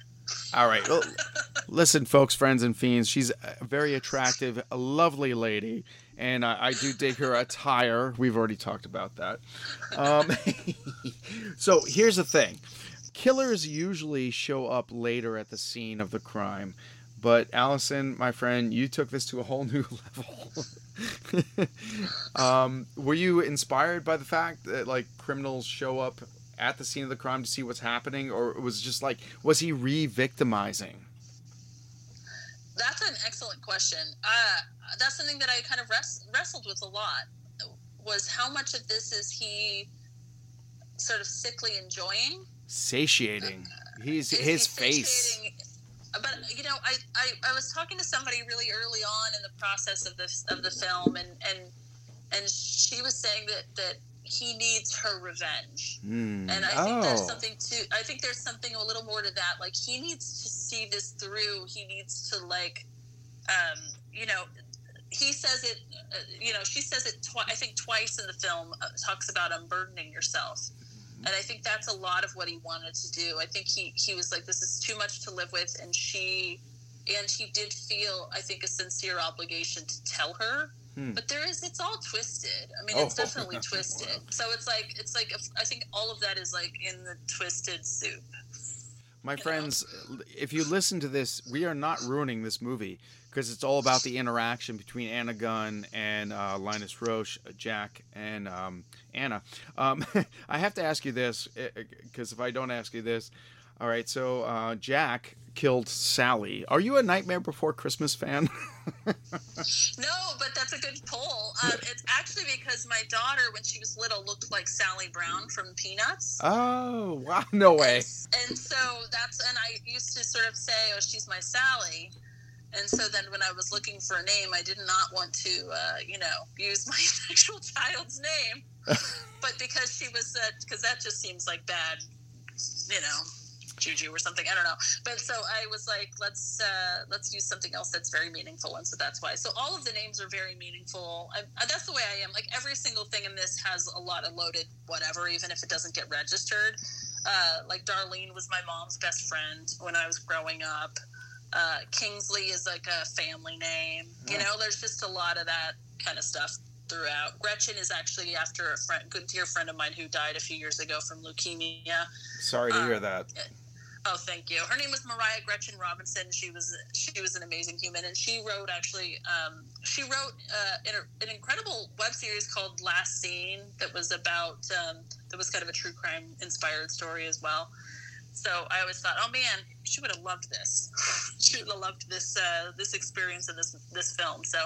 All right. Well, listen, folks, friends, and fiends. She's a very attractive, a lovely lady, and I, I do dig her attire. We've already talked about that. Um, so here's the thing: killers usually show up later at the scene of the crime, but Alison, my friend, you took this to a whole new level. um, were you inspired by the fact that like criminals show up at the scene of the crime to see what's happening, or it was just like was he re-victimizing? That's an excellent question. Uh, that's something that I kind of wrest- wrestled with a lot. Was how much of this is he sort of sickly enjoying? Satiating. He's his he face. satiating- But you know, I, I, I was talking to somebody really early on in the process of this of the film, and and and she was saying that that he needs her revenge. Hmm. And I think there's Oh. something to. I think there's something a little more to that. Like he needs to see this through. He needs to like, um, you know, he says it. Uh, you know, she says it. Twi- I think twice in the film uh, talks about unburdening yourself. And I think that's a lot of what he wanted to do. I think he he was like, this is too much to live with, and she, and he did feel, I think, a sincere obligation to tell her. Hmm. But there is, it's all twisted. I mean, Oh. it's definitely twisted. So it's like, it's like, I think all of that is like in the twisted soup. My friends, if you listen to this, we are not ruining this movie because it's all about the interaction between Anna Gunn and uh, Linus Roache, uh, Jack, and um, Anna. Um, I have to ask you this because if I don't ask you this, all right. So uh, Jack killed Sally. Are you a Nightmare Before Christmas fan? No, but that's a good poll. Um, it's actually because my daughter, when she was little, looked like Sally Brown from Peanuts. oh wow! No way. And so that's, and I used to sort of say, oh, she's my Sally. And so then when I was looking for a name, I did not want to, uh, you know, use my actual child's name. but because she was, because that just seems like bad, you know, juju or something. I don't know. But so I was like, let's uh, let's use something else that's very meaningful, and so that's why. So all of the names are very meaningful. I, uh, that's the way I am. Like every single thing in this has a lot of loaded whatever, even if it doesn't get registered. Uh, like Darlene was my mom's best friend when I was growing up. Uh, Kingsley is like a family name. You know, there's just a lot of that kind of stuff throughout. Gretchen is actually after a friend, good dear friend of mine who died a few years ago from leukemia. Sorry to hear that. Oh, thank you. Her name was Mariah Gretchen Robinson. She was she was an amazing human, and she wrote actually um, she wrote uh, an, an incredible web series called Last Scene that was about um, that was kind of a true crime inspired story as well. So I always thought, oh man, she would have loved this. she would have loved this uh, this experience of this this film. So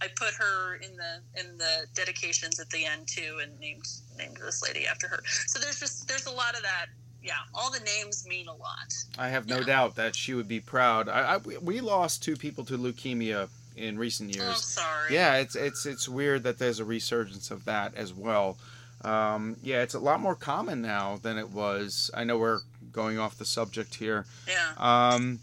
I put her in the in the dedications at the end too, and named named this lady after her. So there's just there's a lot of that. Yeah, all the names mean a lot. I have no doubt that she would be proud. I, I we- we lost two people to leukemia in recent years. Oh, sorry. Yeah, it's it's it's weird that there's a resurgence of that as well. Um, yeah, it's a lot more common now than it was. I know we're going off the subject here. Yeah. Um,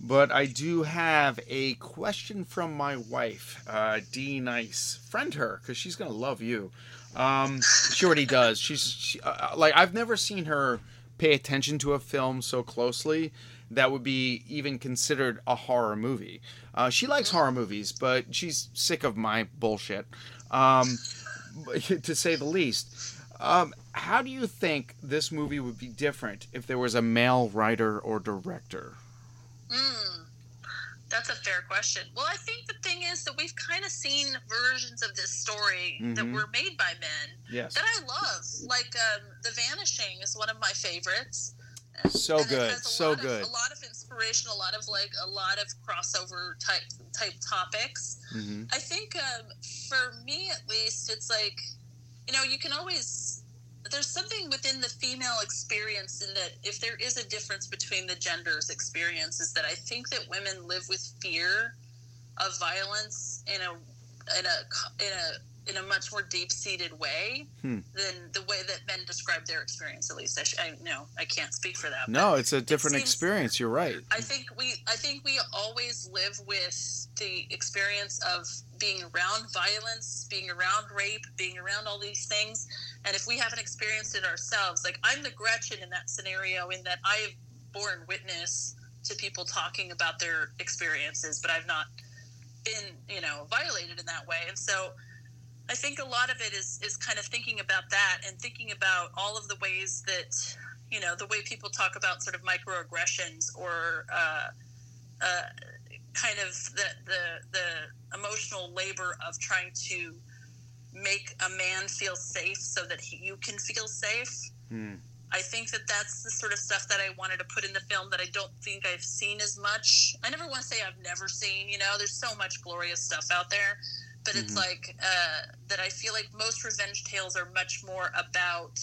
but I do have a question from my wife, uh, D Nice. Friend her because she's gonna love you. Um, she already does. She's she, uh, like I've never seen her pay attention to a film so closely that would be even considered a horror movie. Uh, she likes horror movies, but she's sick of my bullshit, um, to say the least. Um, how do you think this movie would be different if there was a male writer or director? Mm, that's a fair question. Well, I think the thing is that we've kind of seen versions of this story that Mhm. were made by men Yes. that I love. Like um, The Vanishing is one of my favorites. So And good, so lot of- good. a lot of inspiration, a lot of like a lot of crossover type type topics. hmm I think um, for me at least, it's like, you know, you can always, there's something within the female experience in that if there is a difference between the genders' experiences, that I think that women live with fear of violence in a, in a, in a, in a much more deep-seated way Hmm. than the way that men describe their experience. At least I, sh- I know I can't speak for that. No, it's a different seems- experience. You're right. I think we I think we always live with the experience of being around violence, being around rape, being around all these things. And if we haven't experienced it ourselves, like I'm the Gretchen in that scenario in that I have borne witness to people talking about their experiences, but I've not been, you know, violated in that way. And so I think a lot of it is is kind of thinking about that and thinking about all of the ways that you know the way people talk about sort of microaggressions or uh, uh, kind of the, the the emotional labor of trying to make a man feel safe so that he, you can feel safe. Hmm. I think that that's the sort of stuff that I wanted to put in the film that I don't think I've seen as much. I never want to say I've never seen. You know, there's so much glorious stuff out there, but it's Mhm. like uh, that. I feel like most revenge tales are much more about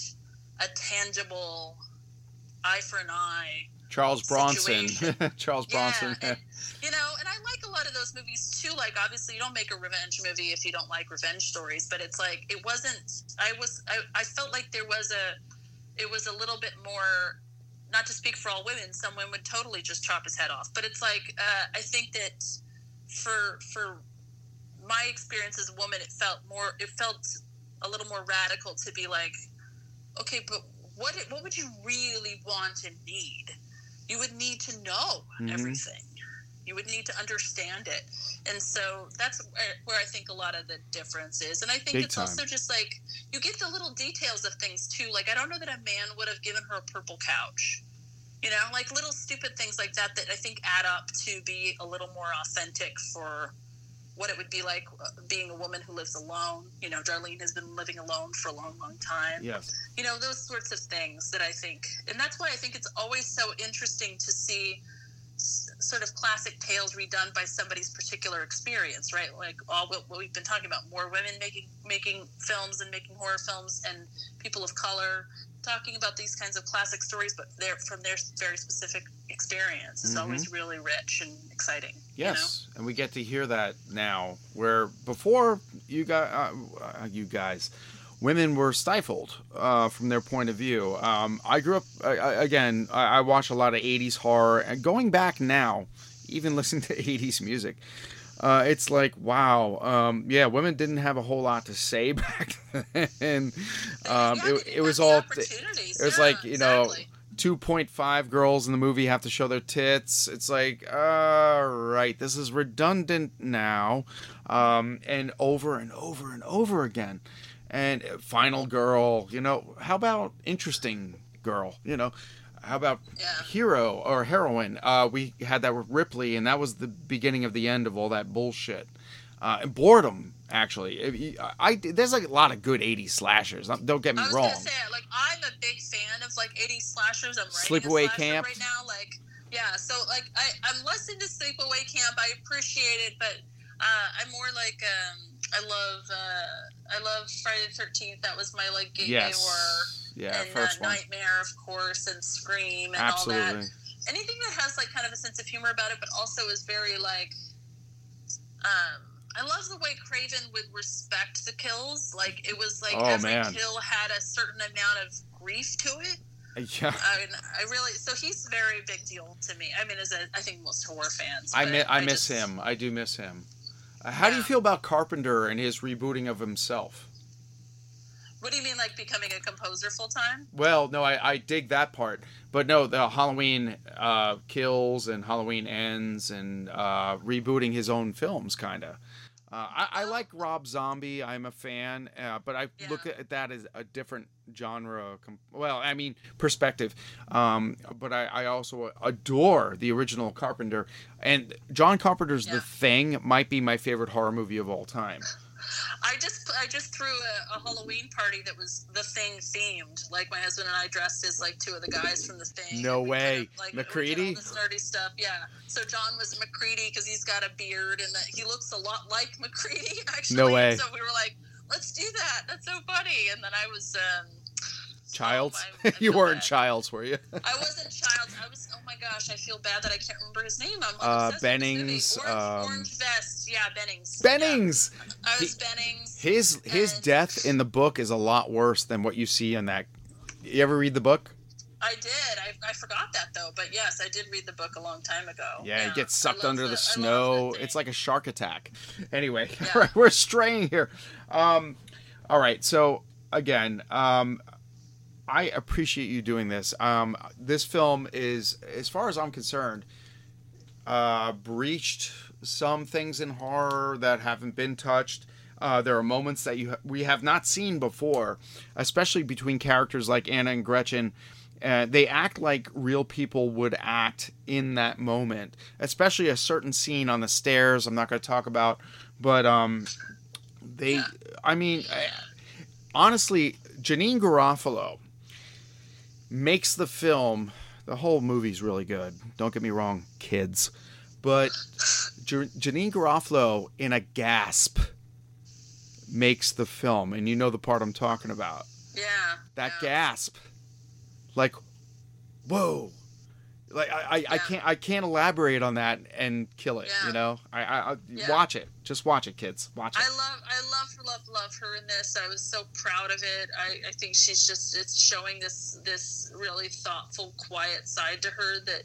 a tangible eye for an eye. Charles Bronson. Charles Yeah, Bronson. and, you know, and I like a lot of those movies too. Like, obviously, you don't make a revenge movie if you don't like revenge stories. But it's like it wasn't. I was. I, I felt like there was a. It was a little bit more. Not to speak for all women, some women would totally just chop his head off. But it's like uh, I think that for for my experience as a woman, it felt more. It felt a little more radical to be like, okay, but what what would you really want and need? You would need to know Mhm. everything. You would need to understand it, and so that's where, where I think a lot of the difference is. And I think Big it's time. also just like you get the little details of things too. Like I don't know that a man would have given her a purple couch. You know, like little stupid things like that that I think add up to be a little more authentic for what it would be like uh, being a woman who lives alone. You know, Darlene has been living alone for a long, long time. yes. You know, those sorts of things that I think, and that's why I think it's always so interesting to see s- sort of classic tales redone by somebody's particular experience, right? Like all what, what we've been talking about, more women making making films and making horror films, and people of color talking about these kinds of classic stories, but they're from their very specific experience. is Mhm. always really rich and exciting. Yes, and we get to hear that now. Where before you got uh, uh, you guys, women were stifled uh, from their point of view. Um, I grew up I, I, again. I, I watch a lot of '80s horror, and going back now, even listening to '80s music. Uh, it's like wow, um, yeah. Women didn't have a whole lot to say back then. Um, Yeah, it, it was all. opportunities. It was Yeah, like you know, exactly. 2.5 girls in the movie have to show their tits. It's like, all right, this is redundant now. Um, and over and over and over again. And uh, final girl, you know, how about interesting girl? You know, how about Yeah. hero or heroine? Uh, we had that with Ripley, and that was the beginning of the end of all that bullshit. Uh, and boredom, actually. If you- I, there's like a lot of good 80s slashers. Don't get me I was wrong. say, like, I'm a big fan of like 80s slashers. I'm Sleepaway Camp. right now. Like, yeah, so like I, I'm less into Sleepaway Camp. I appreciate it, but uh, I'm more like um, I love uh, I love Friday the 13th. That was my like gateway Yes. horror. Yeah, and first uh, one. Nightmare, of course, and Scream, and all Absolutely. that. Anything that has like kind of a sense of humor about it, but also is very like. Um, I love the way Craven would respect the kills. Like it was like Oh, every man. kill had a certain amount of grief to it. Yeah. I mean, I really so he's a very big deal to me. I mean, as a I think most horror fans. I, mi- I miss just- him. I do miss him. Uh, how do you feel about Carpenter and his rebooting of himself? What do you mean, like becoming a composer full time? Well, no, I, I dig that part, but no, the Halloween uh, kills and Halloween ends and uh, rebooting his own films, kind of. Uh, I, I like Rob Zombie. I'm a fan, uh, but I look at that as a different genre. Com- well, I mean perspective. Um, but I, I also adore the original Carpenter, and John Carpenter's The Thing might be my favorite horror movie of all time. I just I just threw a, a Halloween party that was the thing themed. Like my husband and I dressed as like two of the guys from the thing. No way. Kind of, like, MacReady? this nerdy stuff. Yeah. So John was MacReady because he's got a beard and that he looks a lot like MacReady actually. No way. So we were like, let's do that. That's so funny. And then I was um, Childs, I- I you weren't bad. Childs, were you? I wasn't Childs. I was. Oh my gosh, I feel bad that I can't remember his name. I'm Uh, obsessed with this movie. Bennings, Orange, um, Orange Vest. Yeah, Bennings. Bennings. Yeah. I was Bennings. His his And- death in the book is a lot worse than what you see in that. You ever read the book? I did. I, I forgot that though. But yes, I did read the book a long time ago. Yeah, he gets sucked under the, love snow. It's like a shark attack. Anyway, Yeah. all right, we're straying here. Um, all right, so again, um, I appreciate you doing this. Um, this film is, as far as I'm concerned, uh, breached some things in horror that haven't been touched. Uh, there are moments that you ha- we have not seen before, especially between characters like Anna and Gretchen. Uh, they act like real people would act in that moment, especially a certain scene on the stairs. I'm not going to talk about, but um, they. I mean, honestly, Janeane Garofalo makes the film. The whole movie's really good. Don't get me wrong, kids, but Janeane Garofalo in a gasp makes the film, and you know the part I'm talking about. Yeah. That yeah. gasp, like, whoa, like I, I, I can't I can't elaborate on that and kill it. You know, I, I, I watch it. Just watch it, kids. Watch it. I love, I love, love, love her in this. I was so proud of it. I, I think she's just, it's showing this, this really thoughtful, quiet side to her that,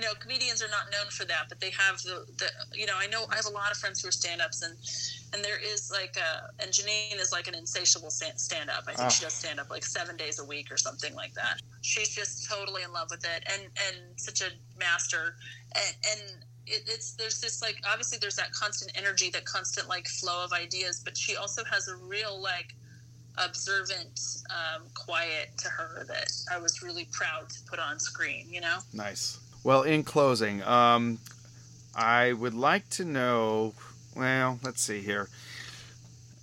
you know, comedians are not known for that, but they have the, the you know, I know I have a lot of friends who are stand-ups and, and there is like a, and Janeane is like an insatiable stand-up. I think Ah. she does stand-up like seven days a week or something like that. She's just totally in love with it and, and such a master. And, and it, it's there's this like obviously there's that constant energy that constant like flow of ideas but she also has a real like observant um, quiet to her that i was really proud to put on screen you know Nice. Well, in closing, um, I would like to know. Well, let's see here.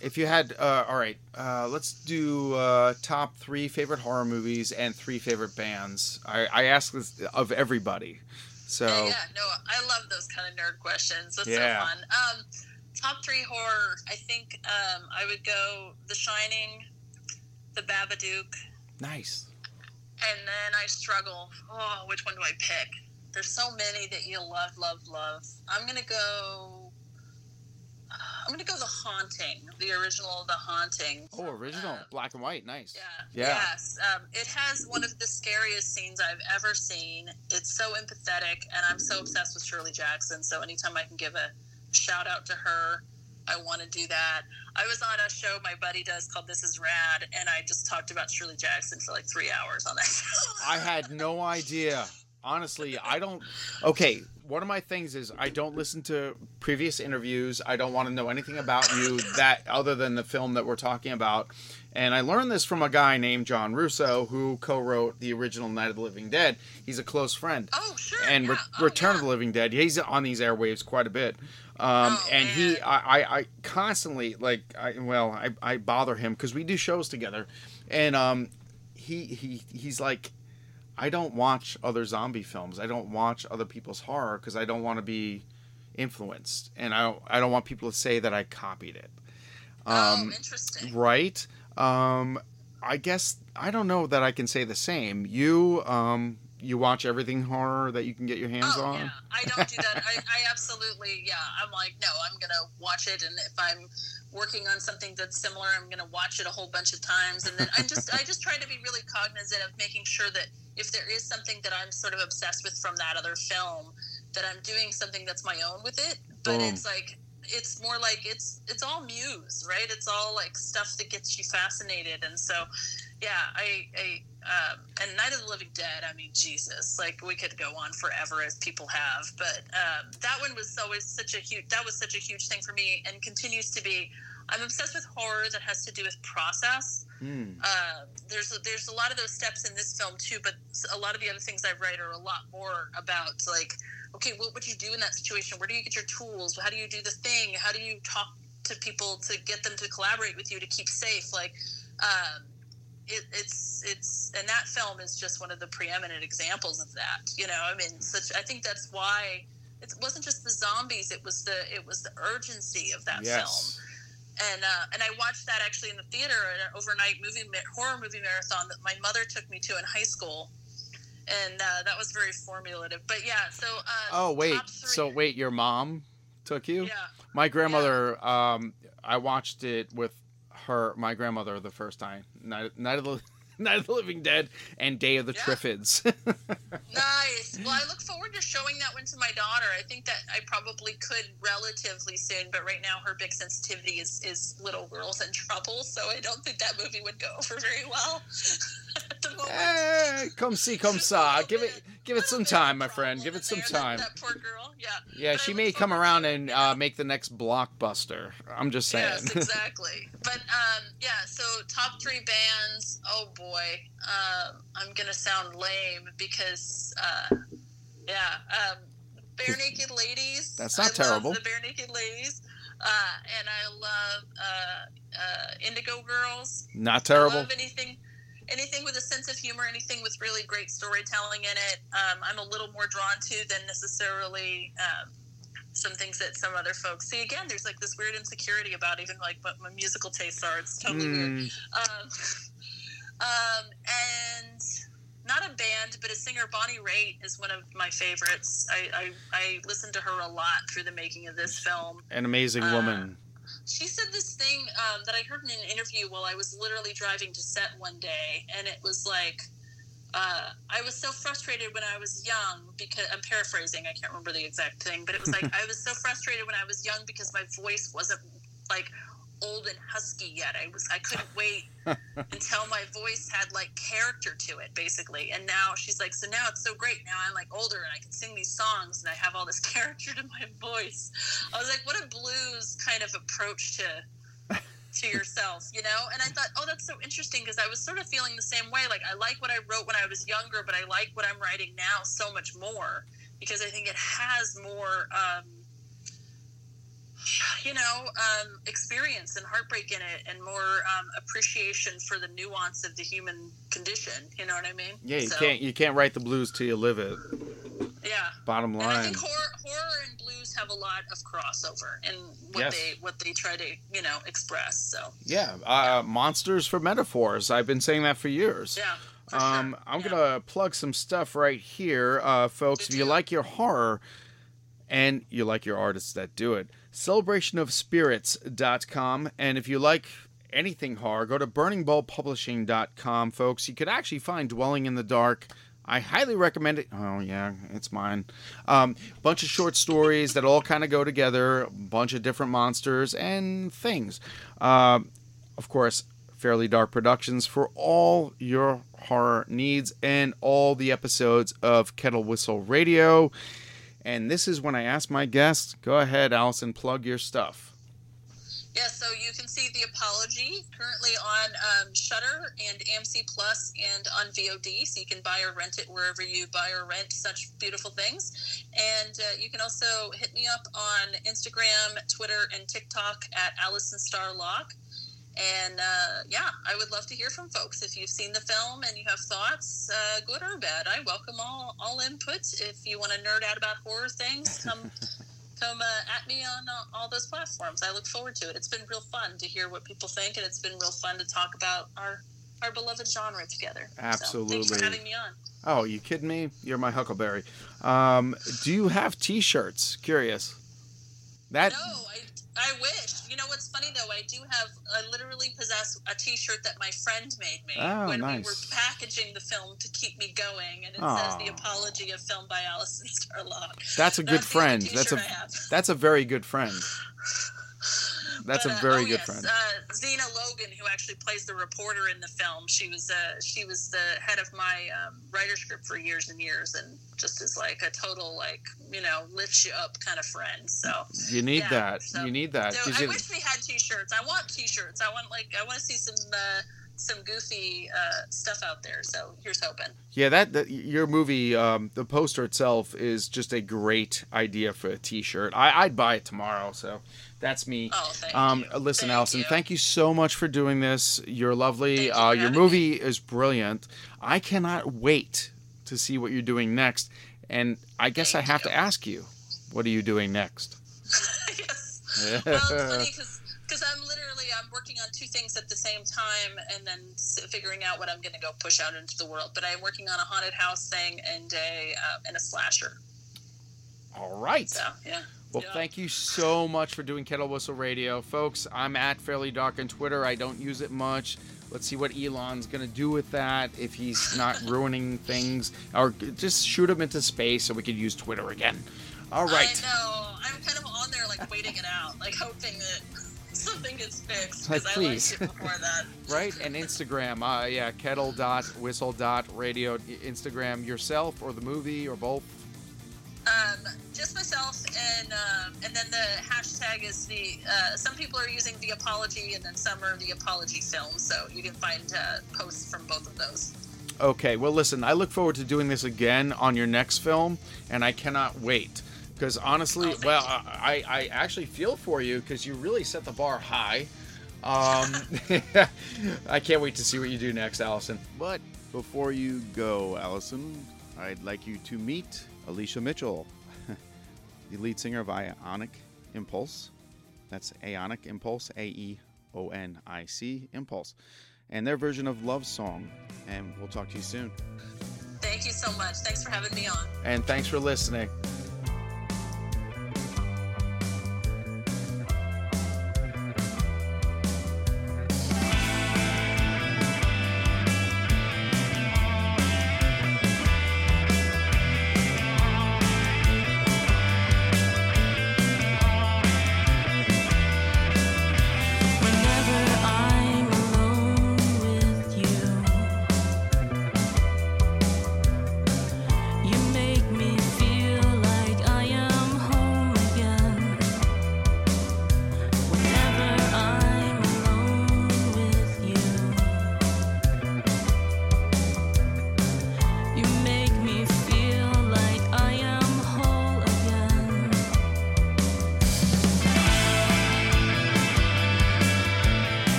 If you had, uh, all right, uh, let's do uh, top three favorite horror movies and three favorite bands. I, I ask this of everybody, so yeah, yeah no i love those kind of nerd questions that's Yeah. so fun um, top three horror i think um, i would go the shining the babadook nice. And then i struggle oh which one do i pick There's so many that you love, love, love. I'm gonna go. I'm gonna go the haunting, the original, the haunting. Oh, original, Uh, black and white, nice. yeah. Yeah. Yes. Um, it has one of the scariest scenes I've ever seen. It's so empathetic, and I'm so obsessed with Shirley Jackson. So anytime I can give a shout out to her, I want to do that. I was on a show my buddy does called This Is Rad, and I just talked about Shirley Jackson for like three hours on that show. I had no idea. Honestly, I don't. Okay, one of my things is I don't listen to previous interviews. I don't want to know anything about you that other than the film that we're talking about. And I learned this from a guy named John Russo who co-wrote the original Night of the Living Dead. He's a close friend. Oh, sure. and yeah. Re- Oh, Return yeah. of the Living Dead. He's on these airwaves quite a bit, um, Oh, and he. I, I, I constantly like, I, well, I, I bother him because we do shows together, and um, he, he, he's like, I don't watch other zombie films. I don't watch other people's horror because I don't want to be influenced, and I, don't, I don't want people to say that I copied it. oh, Um, interesting. right? Um, I guess I don't know that I can say the same. You, um, you watch everything horror that you can get your hands oh, on. yeah. I don't do that. I, I absolutely, yeah. I'm like, no, I'm going to watch it. And if I'm working on something that's similar, I'm going to watch it a whole bunch of times. And then I just, I just try to be really cognizant of making sure that if there is something that I'm sort of obsessed with from that other film, that I'm doing something that's my own with it. But Boom. it's like, it's more like it's it's all muse right? It's all like stuff that gets you fascinated. And so yeah i i um, and night of the living dead i mean jesus like we could go on forever as people have. But um, that one was always such a huge that was such a huge thing for me and continues to be. I'm obsessed with horror that has to do with process Hmm. uh, there's a, there's a lot of those steps in this film too, but a lot of the other things I write are a lot more about like, okay, what would you do in that situation? Where do you get your tools? How do you do the thing? How do you talk to people to get them to collaborate with you to keep safe? Like, um, it, it's it's and that film is just one of the preeminent examples of that. You know, I mean, such I think that's why it wasn't just the zombies; it was the it was the urgency of that film Yes. And uh, and I watched that actually in the theater at an overnight movie horror movie marathon that my mother took me to in high school, and uh, that was very formulative. But yeah, so uh, Oh wait, so wait, your mom took you? yeah, My grandmother, um, I watched it with her, my grandmother, the first time. Night, Night of the Night of the Living Dead and Day of the Yeah. Triffids. nice. Well, I look forward to showing that one to my daughter. I think that I probably could relatively soon, but right now her big sensitivity is is little girls in trouble, so I don't think that movie would go over very well at the moment. Eh, come see, come saw. Give it, give it some little bit of time, my friend. Give it some that- time. That, poor girl. Yeah. Yeah, But she may come around and uh, make the next blockbuster. I'm just saying. Yes, exactly. but um, yeah, so top three bands. Oh boy, um, I'm gonna sound lame because uh, yeah, um, Barenaked Ladies. That's not I terrible. the Barenaked Ladies, uh, and I love uh, uh, Indigo Girls. Not I terrible. love anything. Anything with a sense of humor, anything with really great storytelling in it, um, I'm a little more drawn to than necessarily um, some things that some other folks see. Again, there's like this weird insecurity about even like what my musical tastes are. It's totally weird. Mm, Um, um, and not a band, but a singer, Bonnie Raitt, is one of my favorites. I, I, I listened to her a lot through the making of this film. an amazing Uh, woman. She said this thing um, that I heard in an interview while I was literally driving to set one day, and it was like, uh, I was so frustrated when I was young because I'm paraphrasing. I can't remember the exact thing, but it was like I was so frustrated when I was young because my voice wasn't like old and husky yet. I was I couldn't wait until my voice had like character to it, basically. And now she's like, so now it's so great. Now I'm like older and I can sing these songs and I have all this character to my voice. I was like, what a blues kind of approach to to yourself, you know? And I thought, oh, that's so interesting because I was sort of feeling the same way. Like I like what I wrote when I was younger, but I like what I'm writing now so much more because I think it has more. Um, you know, um, experience and heartbreak in it, and more um, appreciation for the nuance of the human condition. You know what I mean? Yeah, you So, can't you can't write the blues till you live it. Yeah. Bottom line. And I think horror, horror and blues have a lot of crossover in what Yes. they what they try to you know express. So Yeah, uh, monsters for metaphors. I've been saying that for years. yeah, For Um, sure. I'm Yeah. gonna plug some stuff right here, uh, folks. If you do. like your horror and you like your artists that do it, celebrationofspirits.com. And if you like anything horror, go to burningbulbpublishing.com, folks. You could actually find Dwelling in the Dark. I highly recommend it. Oh yeah, it's mine. Um, bunch of short stories that all kind of go together. A bunch of different monsters and things. Um, of course, Fairly Dark Productions for all your horror needs and all the episodes of Kettle Whistle Radio. And this is when I ask my guests, go ahead, Alison, plug your stuff. Yeah, so you can see The Apology currently on um, Shudder and AMC Plus and on VOD. So you can buy or rent it wherever you buy or rent such beautiful things. And uh, you can also hit me up on Instagram, Twitter, and TikTok at Alison Star Locke. And uh, yeah, I would love to hear from folks. If you've seen the film and you have thoughts, uh, good or bad, I welcome all all input. If you want to nerd out about horror things, come come uh, at me on uh, all those platforms. I look forward to it. It's been real fun to hear what people think, and it's been real fun to talk about our our beloved genre together. So, thanks Absolutely. for having me on. Oh, you kidding me? You're my Huckleberry. Um, do you have T-shirts? Curious. That No, I, I wish. You know what's funny though? I do have. I literally possess a T-shirt that my friend made me Oh, when we nice. were packaging the film to keep me going, and it says "The Apology of Film by Alison Star Locke." that's a good That's friend. That's a T-shirt I have. that's a very good friend. That's But, a uh, very oh, good yes, friend. Uh, Zena Logan, who actually plays the reporter in the film, she was uh, she was the head of my um, writer's group for years and years, and just is like a total like you know lifts you up kind of friend. So You need yeah, that. so- you need that. so I you- wish we had T-shirts. I want T-shirts. I want like I want to see some uh, some goofy uh, stuff out there. So here's hoping. Yeah, that, that your movie, um, the poster itself is just a great idea for a T-shirt. I, I'd buy it tomorrow. So that's me. Oh, thank um, you. listen, Thank Alison, you. thank you so much for doing this. You're lovely. You uh, for your movie is brilliant. I cannot wait to see what you're doing next. And I guess Thank I have you. to ask you, what are you doing next? yes. Well, it's funny because I'm literally I'm working on two things at the same time, and then figuring out what I'm going to go push out into the world. But I'm working on a haunted house thing and a uh, and a slasher. All right. So yeah. Well, Yeah. thank you so much for doing Kettle Whistle Radio, folks. I'm at Fairly Dark on Twitter. I don't use it much. Let's see what Elon's gonna do with that if he's not ruining things, or just shoot him into space so we could use Twitter again. All right. I know. I'm kind of on there, like waiting it out, like hoping that something gets fixed because Like, I please. liked it before that. Right, and Instagram, uh, yeah, kettle dot whistle dot radio. Instagram yourself or the movie or both. Um, just myself, and um, and then the hashtag is the. Uh, some people are using the apology, and then some are the apology film. So you can find uh, posts from both of those. Okay, well, listen, I look forward to doing this again on your next film, and I cannot wait. Because honestly, Oh, well. I, I actually feel for you because you really set the bar high. Um, I can't wait to see what you do next, Alison. But before you go, Alison, I'd like you to meet Alicia Mitchell, the lead singer of Aeonic Impulse. That's Aeonic Impulse, A E O N I C Impulse, and their version of Love Song. And we'll talk to you soon. Thank you so much. Thanks for having me on. And thanks for listening.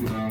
Pop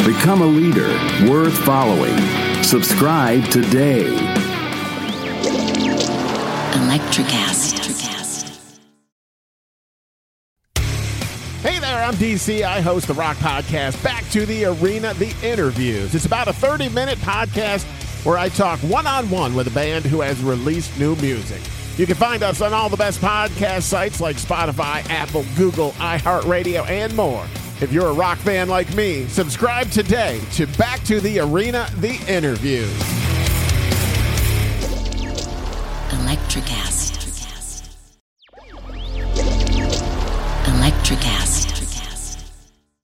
Become a leader worth following. Subscribe today. Electricast. Hey there, I'm DC. I host the Rock Podcast, Back to the Arena, The Interviews. It's about a 30 minute podcast where I talk one on one with a band who has released new music. You can find us on all the best podcast sites like Spotify, Apple, Google, iHeartRadio, and more. If you're a rock fan like me, subscribe today to Back to the Arena, The Interviews. Electricast. Electricast.